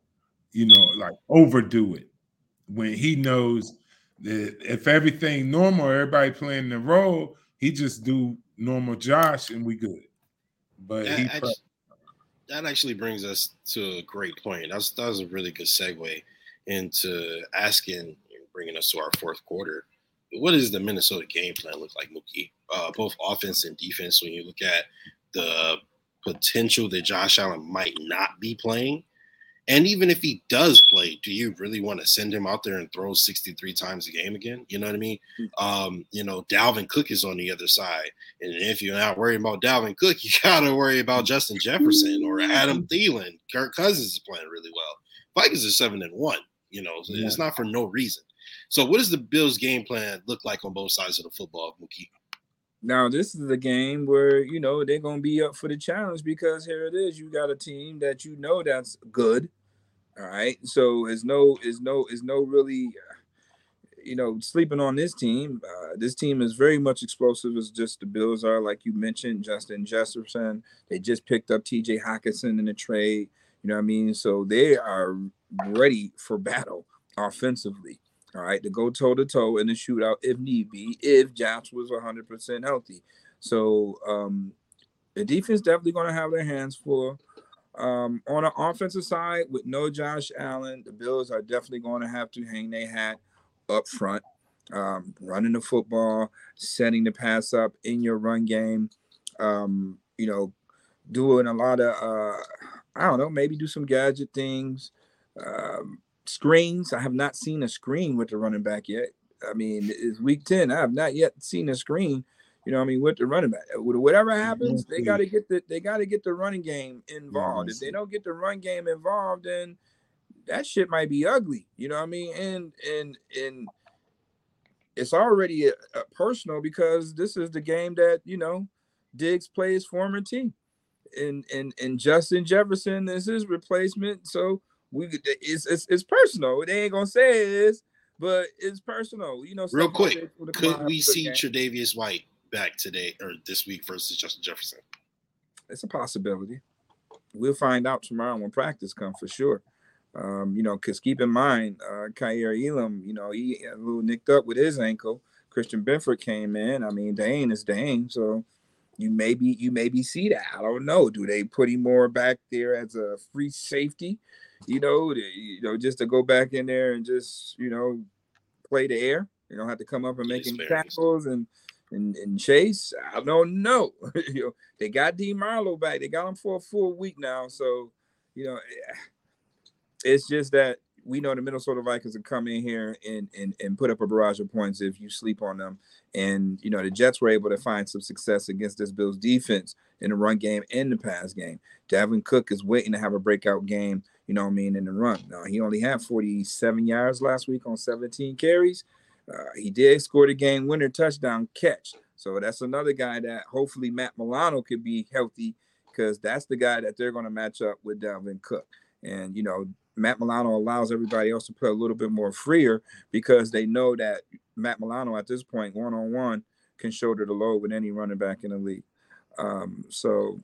you know, like overdo it when he knows that if everything normal, everybody playing the role, he just do normal Josh and we good. But that, he actually, that actually brings us to a great point. That's that was a really good segue into asking, and bringing us to our fourth quarter. What does the Minnesota game plan look like, Mookie? Uh, both offense and defense. When you look at the potential that Josh Allen might not be playing, and even if he does play, do you really want to send him out there and throw 63 times a game again? You know what I mean? Um, you know, Dalvin Cook is on the other side. And if you're not worried about Dalvin Cook, you got to worry about Justin Jefferson or Adam Thielen. Kirk Cousins is playing really well. Vikings are seven and one. You know, yeah. it's not for no reason. So, what does the Bills' game plan look like on both sides of the football, Mookie? Now, this is a game where you know they're gonna be up for the challenge because here it is. You got a team that you know that's good. All right. So it's no, is no, is no really, you know, sleeping on this team. Uh, this team is very much explosive as just the Bills are, like you mentioned, Justin Jefferson. They just picked up TJ Hockenson in the trade. You know what I mean? So they are ready for battle offensively. All right, to go toe to toe in the shootout if need be, if Josh was 100% healthy. So um, the defense definitely going to have their hands full. Um, on the offensive side, with no Josh Allen, the Bills are definitely going to have to hang their hat up front, um, running the football, setting the pass up in your run game. Um, you know, doing a lot of uh, I don't know, maybe do some gadget things. Um, screens. I have not seen a screen with the running back yet. I mean, it's week 10. I have not yet seen a screen you know, I mean, with the running back, uh, whatever happens, they got to get the they got to get the running game involved. If they don't get the run game involved, then that shit might be ugly. You know what I mean? And and and it's already a, a personal because this is the game that you know Diggs plays former team, and and and Justin Jefferson is his replacement. So we it's it's, it's personal. They ain't gonna say it is, but it's personal. You know, real quick, could we see Tre'Davious White back today or this week versus Justin Jefferson? It's a possibility. We'll find out tomorrow when practice comes for sure. Um, you know, because keep in mind, uh, Elam, you know, he a little nicked up with his ankle. Christian Benford came in. I mean, Dane is Dane, so you maybe you maybe see that. I don't know. Do they put him more back there as a free safety? You know, to, you know, just to go back in there and just you know play the air. You don't have to come up and make any tackles and and, and Chase, I don't know. you know, they got D Marlowe back. They got him for a full week now. So, you know, eh, it's just that we know the Minnesota Vikings will come in here and, and and put up a barrage of points if you sleep on them. And you know, the Jets were able to find some success against this Bills defense in the run game and the pass game. Dalvin Cook is waiting to have a breakout game, you know what I mean, in the run. Now he only had 47 yards last week on 17 carries. Uh, he did score the game winner touchdown catch. So that's another guy that hopefully Matt Milano could be healthy because that's the guy that they're going to match up with Dalvin Cook. And, you know, Matt Milano allows everybody else to play a little bit more freer because they know that Matt Milano at this point, one on one, can shoulder the load with any running back in the league. Um, so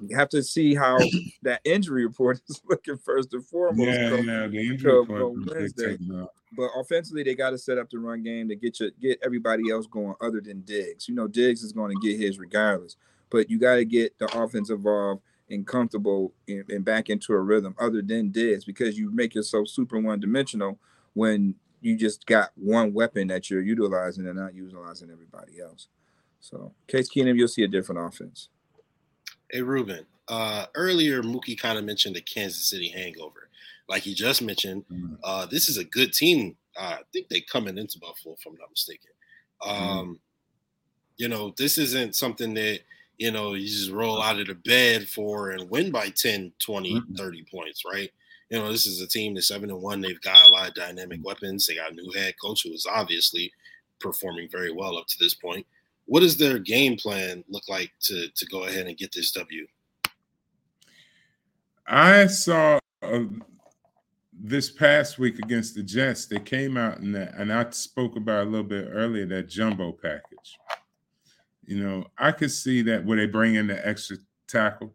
you have to see how that injury report is looking first and foremost. Yeah, yeah, the injury report Wednesday. But offensively, they got to set up the run game to get you get everybody else going other than Diggs. You know, Diggs is going to get his regardless, but you got to get the offense involved and comfortable and, and back into a rhythm other than Diggs because you make yourself super one dimensional when you just got one weapon that you're utilizing and not utilizing everybody else. So, Case Keenum, you'll see a different offense. Hey, Ruben. Uh, earlier, Mookie kind of mentioned the Kansas City hangover like you just mentioned, mm-hmm. uh, this is a good team. Uh, I think they coming into Buffalo, if I'm not mistaken. Mm-hmm. Um, mm-hmm. You know, this isn't something that you know, you just roll out of the bed for and win by 10, 20, Mhm. 30 points, right? You know, this is a team that's seven and one. They've got a lot of dynamic weapons. They got a new head coach who is obviously performing very well up to this point. What does their game plan look like to to go ahead and get this W? I saw uh, this past week against the Jets. They came out and that, and I spoke about a little bit earlier that jumbo package. You know, I could see that where they bring in the extra tackle.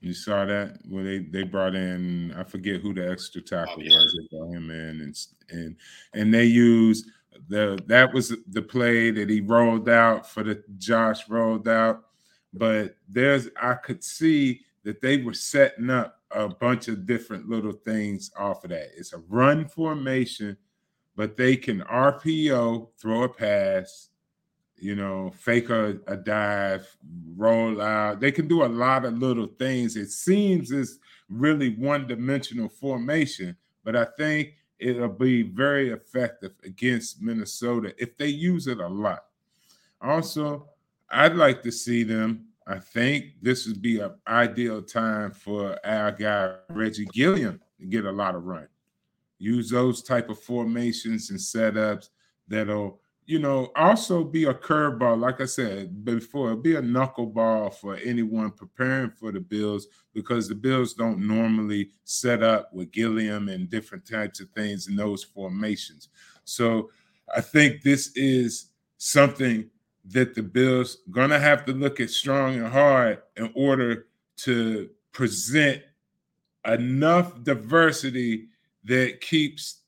You saw that where they they brought in I forget who the extra tackle was. They brought him in and and and they used the that was the play that he rolled out for the Josh rolled out. But there's I could see that they were setting up a bunch of different little things off of that. It's a run formation, but they can RPO, throw a pass, you know, fake a, a dive, roll out. They can do a lot of little things. It seems it's really one dimensional formation, but I think it'll be very effective against Minnesota if they use it a lot. Also, I'd like to see them. I think this would be an ideal time for our guy Reggie Gilliam to get a lot of run. Use those type of formations and setups that'll, you know, also be a curveball. Like I said before, be a knuckleball for anyone preparing for the Bills because the Bills don't normally set up with Gilliam and different types of things in those formations. So I think this is something that the Bills gonna have to look at strong and hard in order to present enough diversity that keeps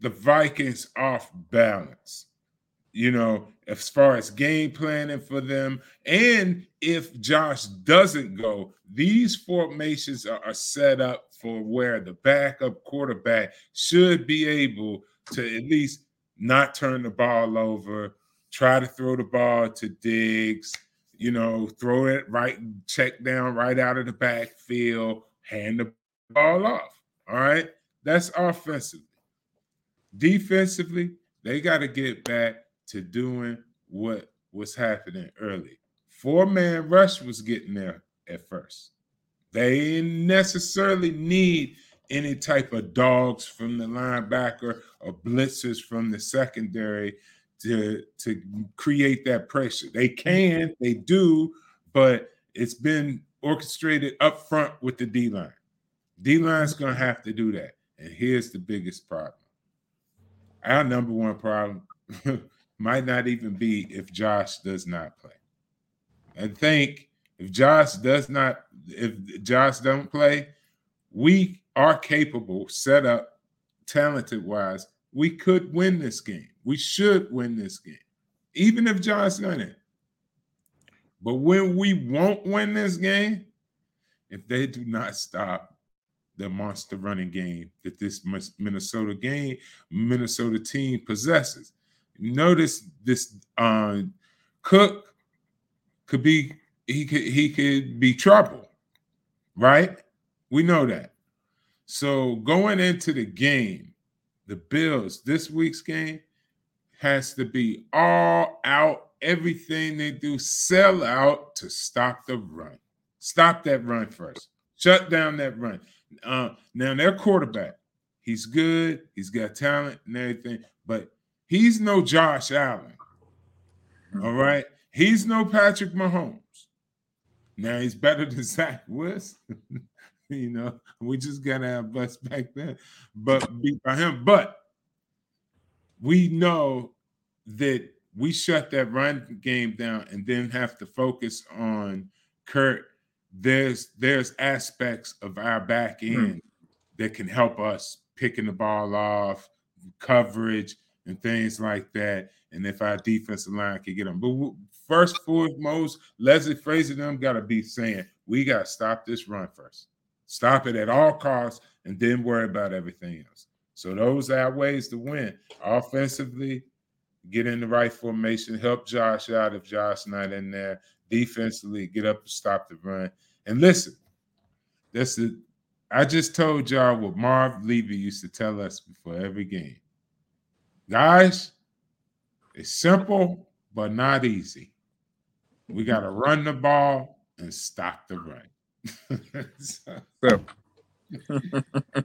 the Vikings off balance. You know, as far as game planning for them, and if Josh doesn't go, these formations are, are set up for where the backup quarterback should be able to at least not turn the ball over, try to throw the ball to Diggs, you know, throw it right, check down right out of the backfield, hand the ball off. All right. That's offensively. Defensively, they got to get back to doing what was happening early. Four man rush was getting there at first. They didn't necessarily need any type of dogs from the linebacker or blitzers from the secondary to to create that pressure. They can, they do, but it's been orchestrated up front with the D line. D line's gonna have to do that. And here's the biggest problem. Our number one problem might not even be if Josh does not play. I think if Josh does not, if Josh don't play, we are capable, set up, talented wise, we could win this game. We should win this game, even if Josh done it. But when we won't win this game, if they do not stop the monster running game that this Minnesota game, Minnesota team possesses. Notice this uh, Cook could be he could he could be trouble, right? We know that. So going into the game, the Bills this week's game has to be all out. Everything they do, sell out to stop the run. Stop that run first. Shut down that run. Uh, now their quarterback, he's good, he's got talent and everything, but he's no Josh Allen. All right, he's no Patrick Mahomes. Now he's better than Zach Wilson. you know, we just gotta have bus back then, but beat by him. But we know that we shut that run game down and then have to focus on Kurt there's there's aspects of our back end mm. that can help us picking the ball off, coverage, and things like that. And if our defensive line can get them, but first foremost, Leslie Frazier them got to be saying we got to stop this run first, stop it at all costs, and then worry about everything else. So those are ways to win offensively. Get in the right formation, help Josh out if Josh not in there, defensively, get up and stop the run. And listen, that's the I just told y'all what Marv Levy used to tell us before every game. Guys, it's simple but not easy. We got to run the ball and stop the run. so, Uh,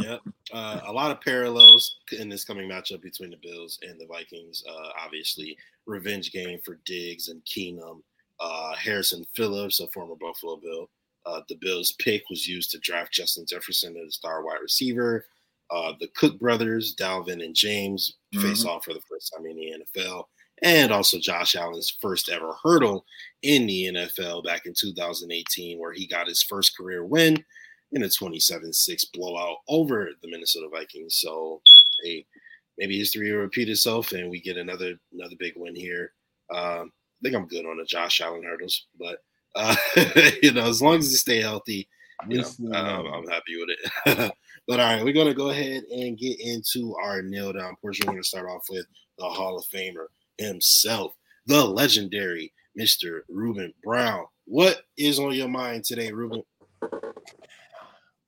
yep. Uh, a lot of parallels in this coming matchup between the Bills and the Vikings. Uh, obviously, revenge game for Diggs and Keenum. Uh, Harrison Phillips, a former Buffalo Bill. Uh, the Bills' pick was used to draft Justin Jefferson as a star wide receiver. Uh, the Cook brothers, Dalvin and James, face off for the first time in the NFL. And also Josh Allen's first ever hurdle in the NFL back in 2018, where he got his first career win in a 27-6 blowout over the Minnesota Vikings. So, hey, maybe history will repeat itself, and we get another another big win here. Um, I think I'm good on the Josh Allen hurdles, but uh, you know, as long as they stay healthy, you know, um, I'm happy with it. but all right, we're gonna go ahead and get into our nail down portion. We're gonna start off with the Hall of Famer himself, the legendary Mr. Ruben Brown. What is on your mind today, Ruben?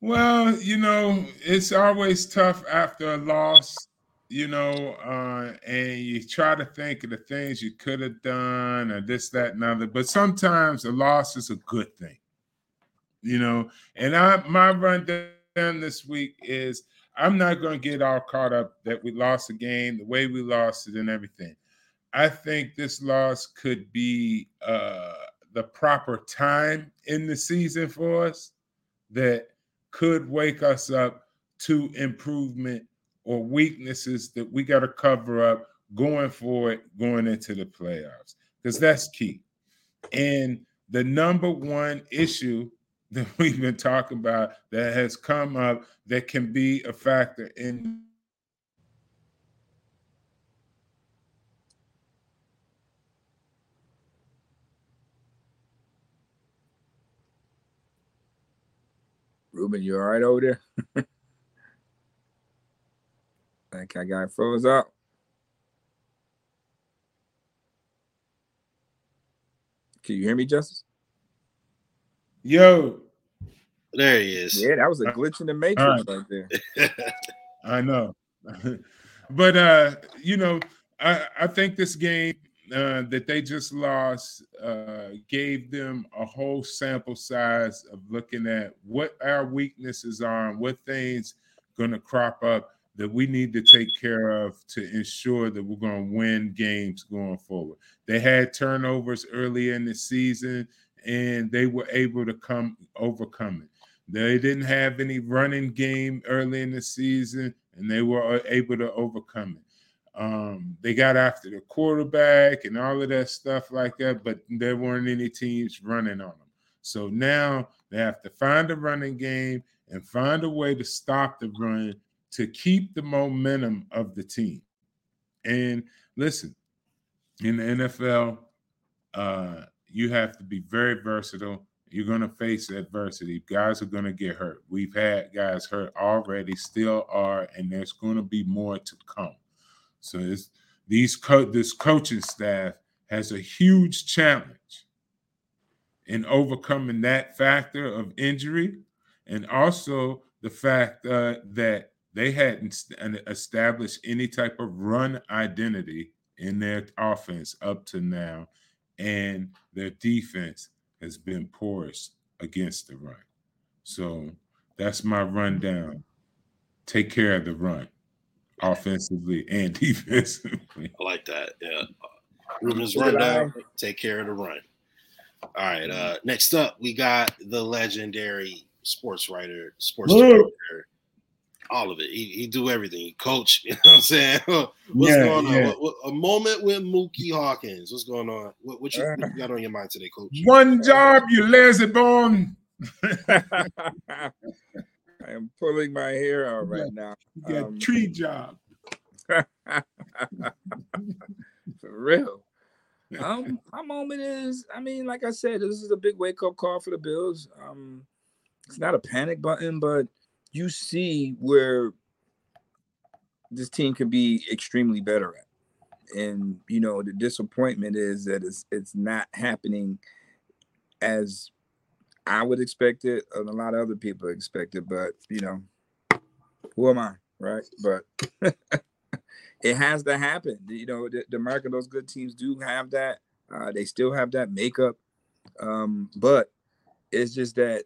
Well, you know, it's always tough after a loss, you know, uh, and you try to think of the things you could have done or this, that, and other. But sometimes a loss is a good thing, you know. And I my rundown this week is I'm not going to get all caught up that we lost a game, the way we lost it, and everything. I think this loss could be uh, the proper time in the season for us that could wake us up to improvement or weaknesses that we got to cover up going forward, going into the playoffs, because that's key. And the number one issue that we've been talking about that has come up that can be a factor in Ruben, you all right over there? I think I got froze up. Can you hear me, Justice? Yo. There he is. Yeah, that was a glitch in the matrix right. right there. I know. but uh, you know, I, I think this game uh, that they just lost uh, gave them a whole sample size of looking at what our weaknesses are and what things going to crop up that we need to take care of to ensure that we're going to win games going forward. They had turnovers early in the season and they were able to come overcome it. They didn't have any running game early in the season and they were able to overcome it. Um, they got after the quarterback and all of that stuff like that, but there weren't any teams running on them. So now they have to find a running game and find a way to stop the run to keep the momentum of the team. And listen, in the NFL, uh, you have to be very versatile. You're going to face adversity. Guys are going to get hurt. We've had guys hurt already, still are, and there's going to be more to come. So it's, these co- this coaching staff has a huge challenge in overcoming that factor of injury, and also the fact uh, that they hadn't established any type of run identity in their offense up to now, and their defense has been porous against the run. So that's my rundown. Take care of the run offensively and defensively. I like that. Yeah. Ruben's rundown. Take care of the run. All right. Uh, next up, we got the legendary sports writer, sports director, all of it. He, he do everything. He coach. You know what I'm saying? What's Yeah, going on? yeah. What, what, a moment with Mookie Hawkins. What's going on? What, what, you, what you got on your mind today, Coach? One job, you lazy bone. I am pulling my hair out right now. You got Um, tree job. For real. Um, my moment is, I mean, like I said, this is a big wake up call for the Bills. Um, it's not a panic button, but you see where this team can be extremely better at. And you know, the disappointment is that it's it's not happening as I would expect it, and a lot of other people expect it. But you know, who am I, right? But it has to happen. You know, the, the mark those good teams do have that Uh, they still have that makeup, um, but it's just that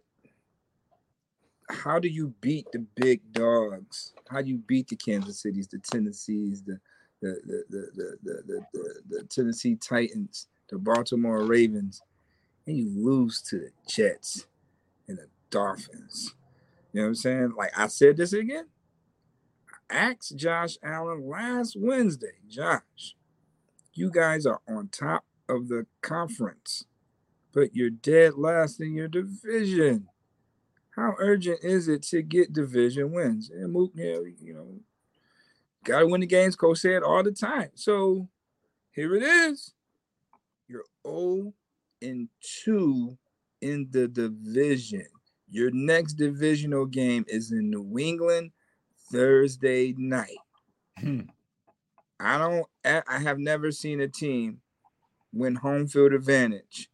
how do you beat the big dogs? How do you beat the Kansas Cities, the Tennessees, the the the the the the, the, the Tennessee Titans, the Baltimore Ravens, and you lose to the Jets and the Dolphins? You know what I'm saying? Like I said this again. I asked Josh Allen last Wednesday, Josh, you guys are on top of the conference, but you're dead last in your division how urgent is it to get division wins? And Mook, you know, gotta win the games, coach said all the time. So here it is. You're 0 and 2 in the division. Your next divisional game is in New England Thursday night. Hmm. I don't I have never seen a team win home field advantage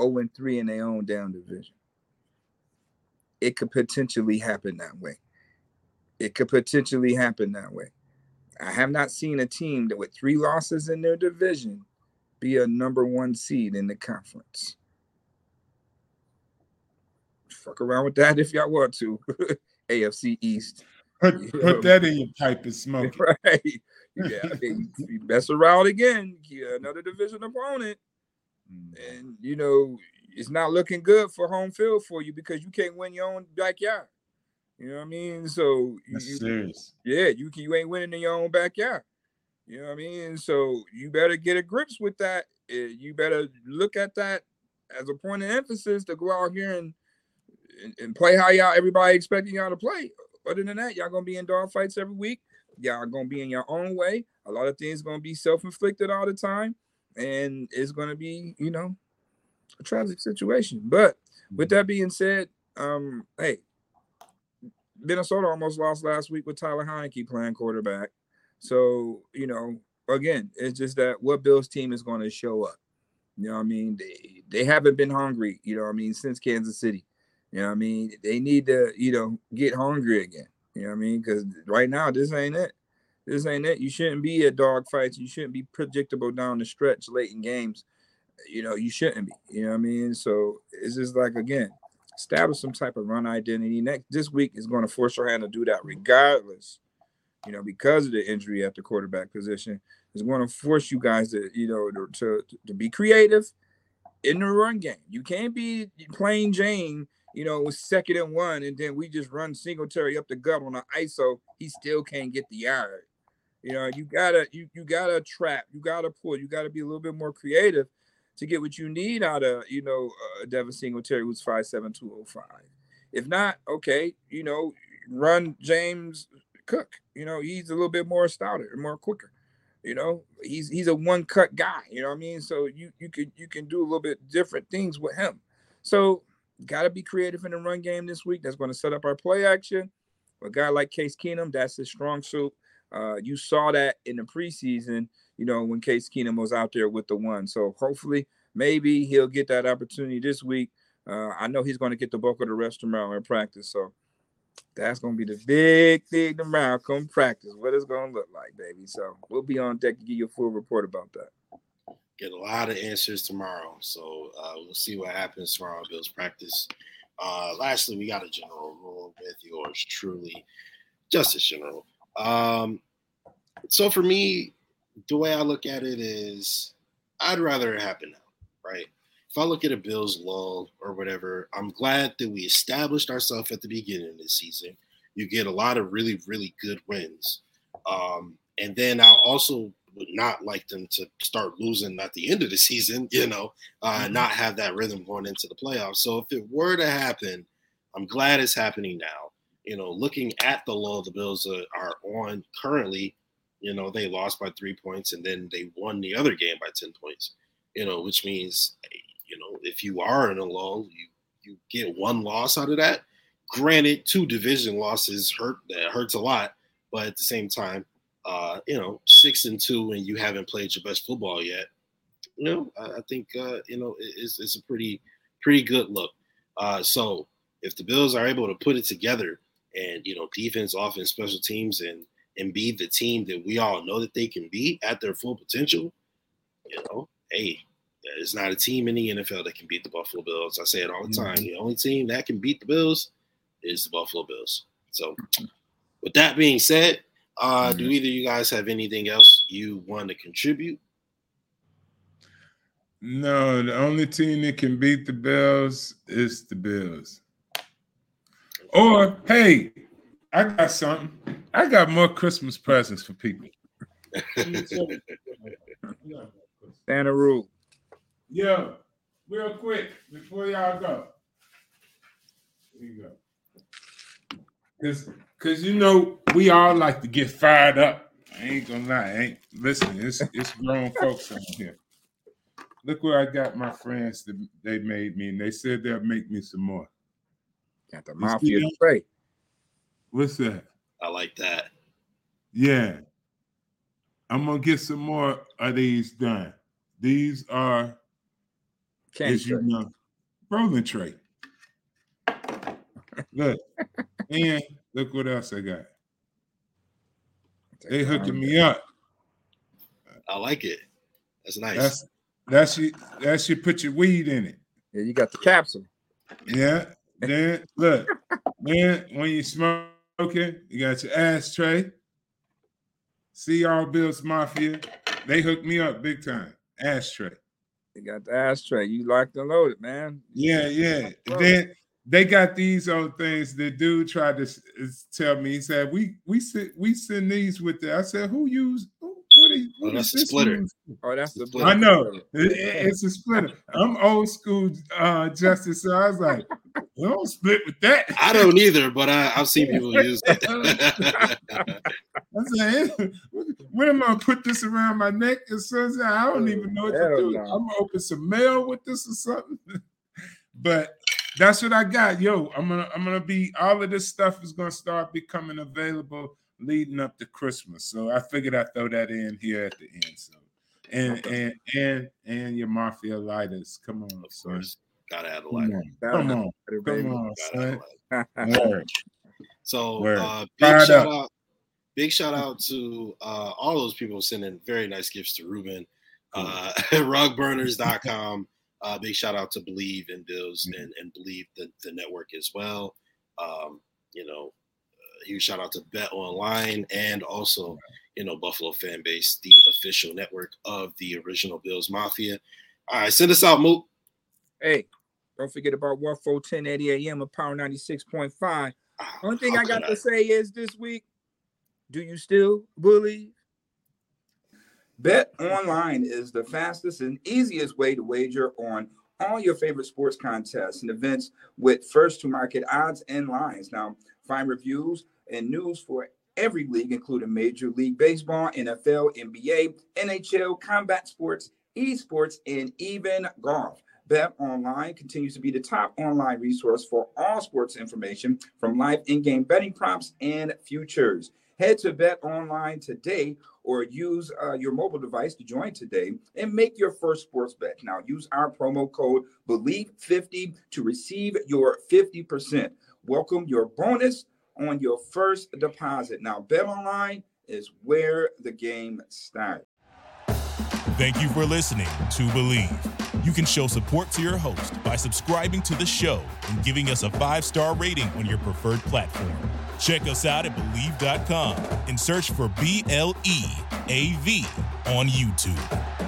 0 and 3 in their own down division it could potentially happen that way. It could potentially happen that way. I have not seen a team that with three losses in their division be a number one seed in the conference. Fuck around with that if y'all want to. AFC East. Put, you put know? that in your pipe and smoke. Right. Yeah. you mess around again, get another division opponent. Mm. And you know, it's not looking good for home field for you because you can't win your own backyard. You know what I mean? So you, serious. Yeah, you you ain't winning in your own backyard. You know what I mean? So you better get a grips with that. You better look at that as a point of emphasis to go out here and and, and play how y'all everybody expecting y'all to play. Other than that, y'all gonna be in dog fights every week. Y'all gonna be in your own way. A lot of things gonna be self-inflicted all the time, and it's gonna be, you know, a tragic situation. But with that being said, um, hey, Minnesota almost lost last week with Taylor Heinicke playing quarterback. So, you know, again, it's just that what Bills team is going to show up. You know what I mean? They they haven't been hungry, you know what I mean, since Kansas City. You know what I mean? They need to, you know, get hungry again. You know what I mean? Because right now, this ain't it. This ain't it. You shouldn't be at dog fights. You shouldn't be predictable down the stretch late in games you know, you shouldn't be. You know what I mean? So it's just like again, establish some type of run identity. Next this week is going to force your hand to do that regardless. You know, because of the injury at the quarterback position, is going to force you guys to, you know, to, to, to be creative in the run game. You can't be plain Jane, you know, with second and one, and then we just run Singletary up the gut on an ISO. He still can't get the yard. You know, you gotta you you gotta trap, you gotta pull, you gotta be a little bit more creative to get what you need out of, you know, uh, Devin Singletary, who's five seven two oh five. If not, okay, you know, run James Cook. You know, he's a little bit more stouter, more quicker. You know, he's he's a one cut guy. You know what I mean? So you you can you can do a little bit different things with him. So got to be creative in the run game this week. That's going to set up our play action. A guy like Case Keenum, that's his strong suit. Uh, you saw that in the preseason you know, when Case Keenum was out there with the one. So hopefully, maybe he'll get that opportunity this week. Uh, I know he's going to get the bulk of the rest tomorrow in practice. So that's going to be the big thing tomorrow. Come practice, what it's going to look like, baby. So we'll be on deck to give you a full report about that. Get a lot of answers tomorrow. So uh, we'll see what happens tomorrow Bills practice. Uh, lastly, we got a general rule with yours truly, Justice General. Um, so for me, the way I look at it is I'd rather it happen now, right? If I look at a Bills lull or whatever, I'm glad that we established ourselves at the beginning of the season. You get a lot of really, really good wins. Um, and then I also would not like them to start losing at the end of the season, you know, uh, mm-hmm. not have that rhythm going into the playoffs. So if it were to happen, I'm glad it's happening now. You know, looking at the lull the Bills are on currently, you know, they lost by three points and then they won the other game by 10 points, you know, which means, you know, if you are in a lull, you, you get one loss out of that. Granted, two division losses hurt, that hurts a lot, but at the same time, uh, you know, six and two and you haven't played your best football yet, you know, I, I think, uh, you know, it's, it's a pretty, pretty good look. Uh, so if the Bills are able to put it together and, you know, defense, offense, special teams, and, and be the team that we all know that they can be at their full potential, you know, hey, There's not a team in the NFL that can beat the Buffalo Bills. I say it all the time. Mm-hmm. The only team that can beat the Bills is the Buffalo Bills. So, with that being said, uh, mm-hmm. do either you guys have anything else you want to contribute? No, the only team that can beat the Bills is the Bills. Or hey, I got something. I got more Christmas presents for people. Santa rule. Yo, real quick before y'all go. Here you go. Cause, cause you know we all like to get fired up. I ain't gonna lie. I ain't listen. It's it's grown folks out here. Look where I got my friends that they made me, and they said they'll make me some more. Got the mafia spray. What's that? I like that. Yeah. I'm gonna get some more of these done. These are Candy as you know, rolling tray. look, and look what else I got. They hooking me up. I like it. That's nice. That's that's you. That's you. Put your weed in it. Yeah, you got the capsule. Yeah. Then look, then when you smoking, you got your ashtray. See y'all Bills Mafia. They hooked me up big time. Ashtray. They got the ashtray. You locked and loaded, man. Yeah, yeah. Then they got these old things. The dude tried to tell me. He said, "We we send we send these with the." I said, "Who use what, is, oh, that's a splitter. Oh, that's the splitter. I know. It, it's a splitter. I'm old school uh, justice, so I was like, we don't split with that. I don't either, but I, have seen people use it. I said, when am I gonna put this around my neck? As soon as I don't even know what to do. I'm gonna open some mail with this or something. but that's what I got. Yo, I'm gonna I'm gonna be all of this stuff is gonna start becoming available leading up to Christmas. So I figured I'd throw that in here at the end. So and and and and your mafia lighters. Come on, of son. Gotta have a lighter. Come on, come on, come on son. so uh, big shout up. out, big shout out to uh, all those people sending very nice gifts to Ruben. Uh, rugburners.com. Uh, big shout out to Bleav in Bills mm-hmm. and, and Bleav the, the network as well. Um, you know, huge shout out to Bet Online and also, you know, Buffalo fan base, the official network of the original Bills Mafia. All right, send us out, Mook. Hey, don't forget about 1410 AM of Power 96.5. Oh, ah, One thing I got I? to say is this week, do you still believe? Bet online is the fastest and easiest way to wager on all your favorite sports contests and events with first to market odds and lines. Now, find reviews and news for every league, including Major League Baseball, NFL, NBA, NHL, combat sports, esports, and even golf. Bet Online continues to be the top online resource for all sports information from live in game betting props and futures. Head to Bet Online today or use uh, your mobile device to join today and make your first sports bet. Now, use our promo code BELIEVE50 to receive your 50%. Welcome your bonus on your first deposit. Now, Bet Online is where the game starts. Thank you for listening to Bleav. You can show support to your host by subscribing to the show and giving us a five star rating on your preferred platform. Check us out at Bleav.com and search for B L E A V on YouTube.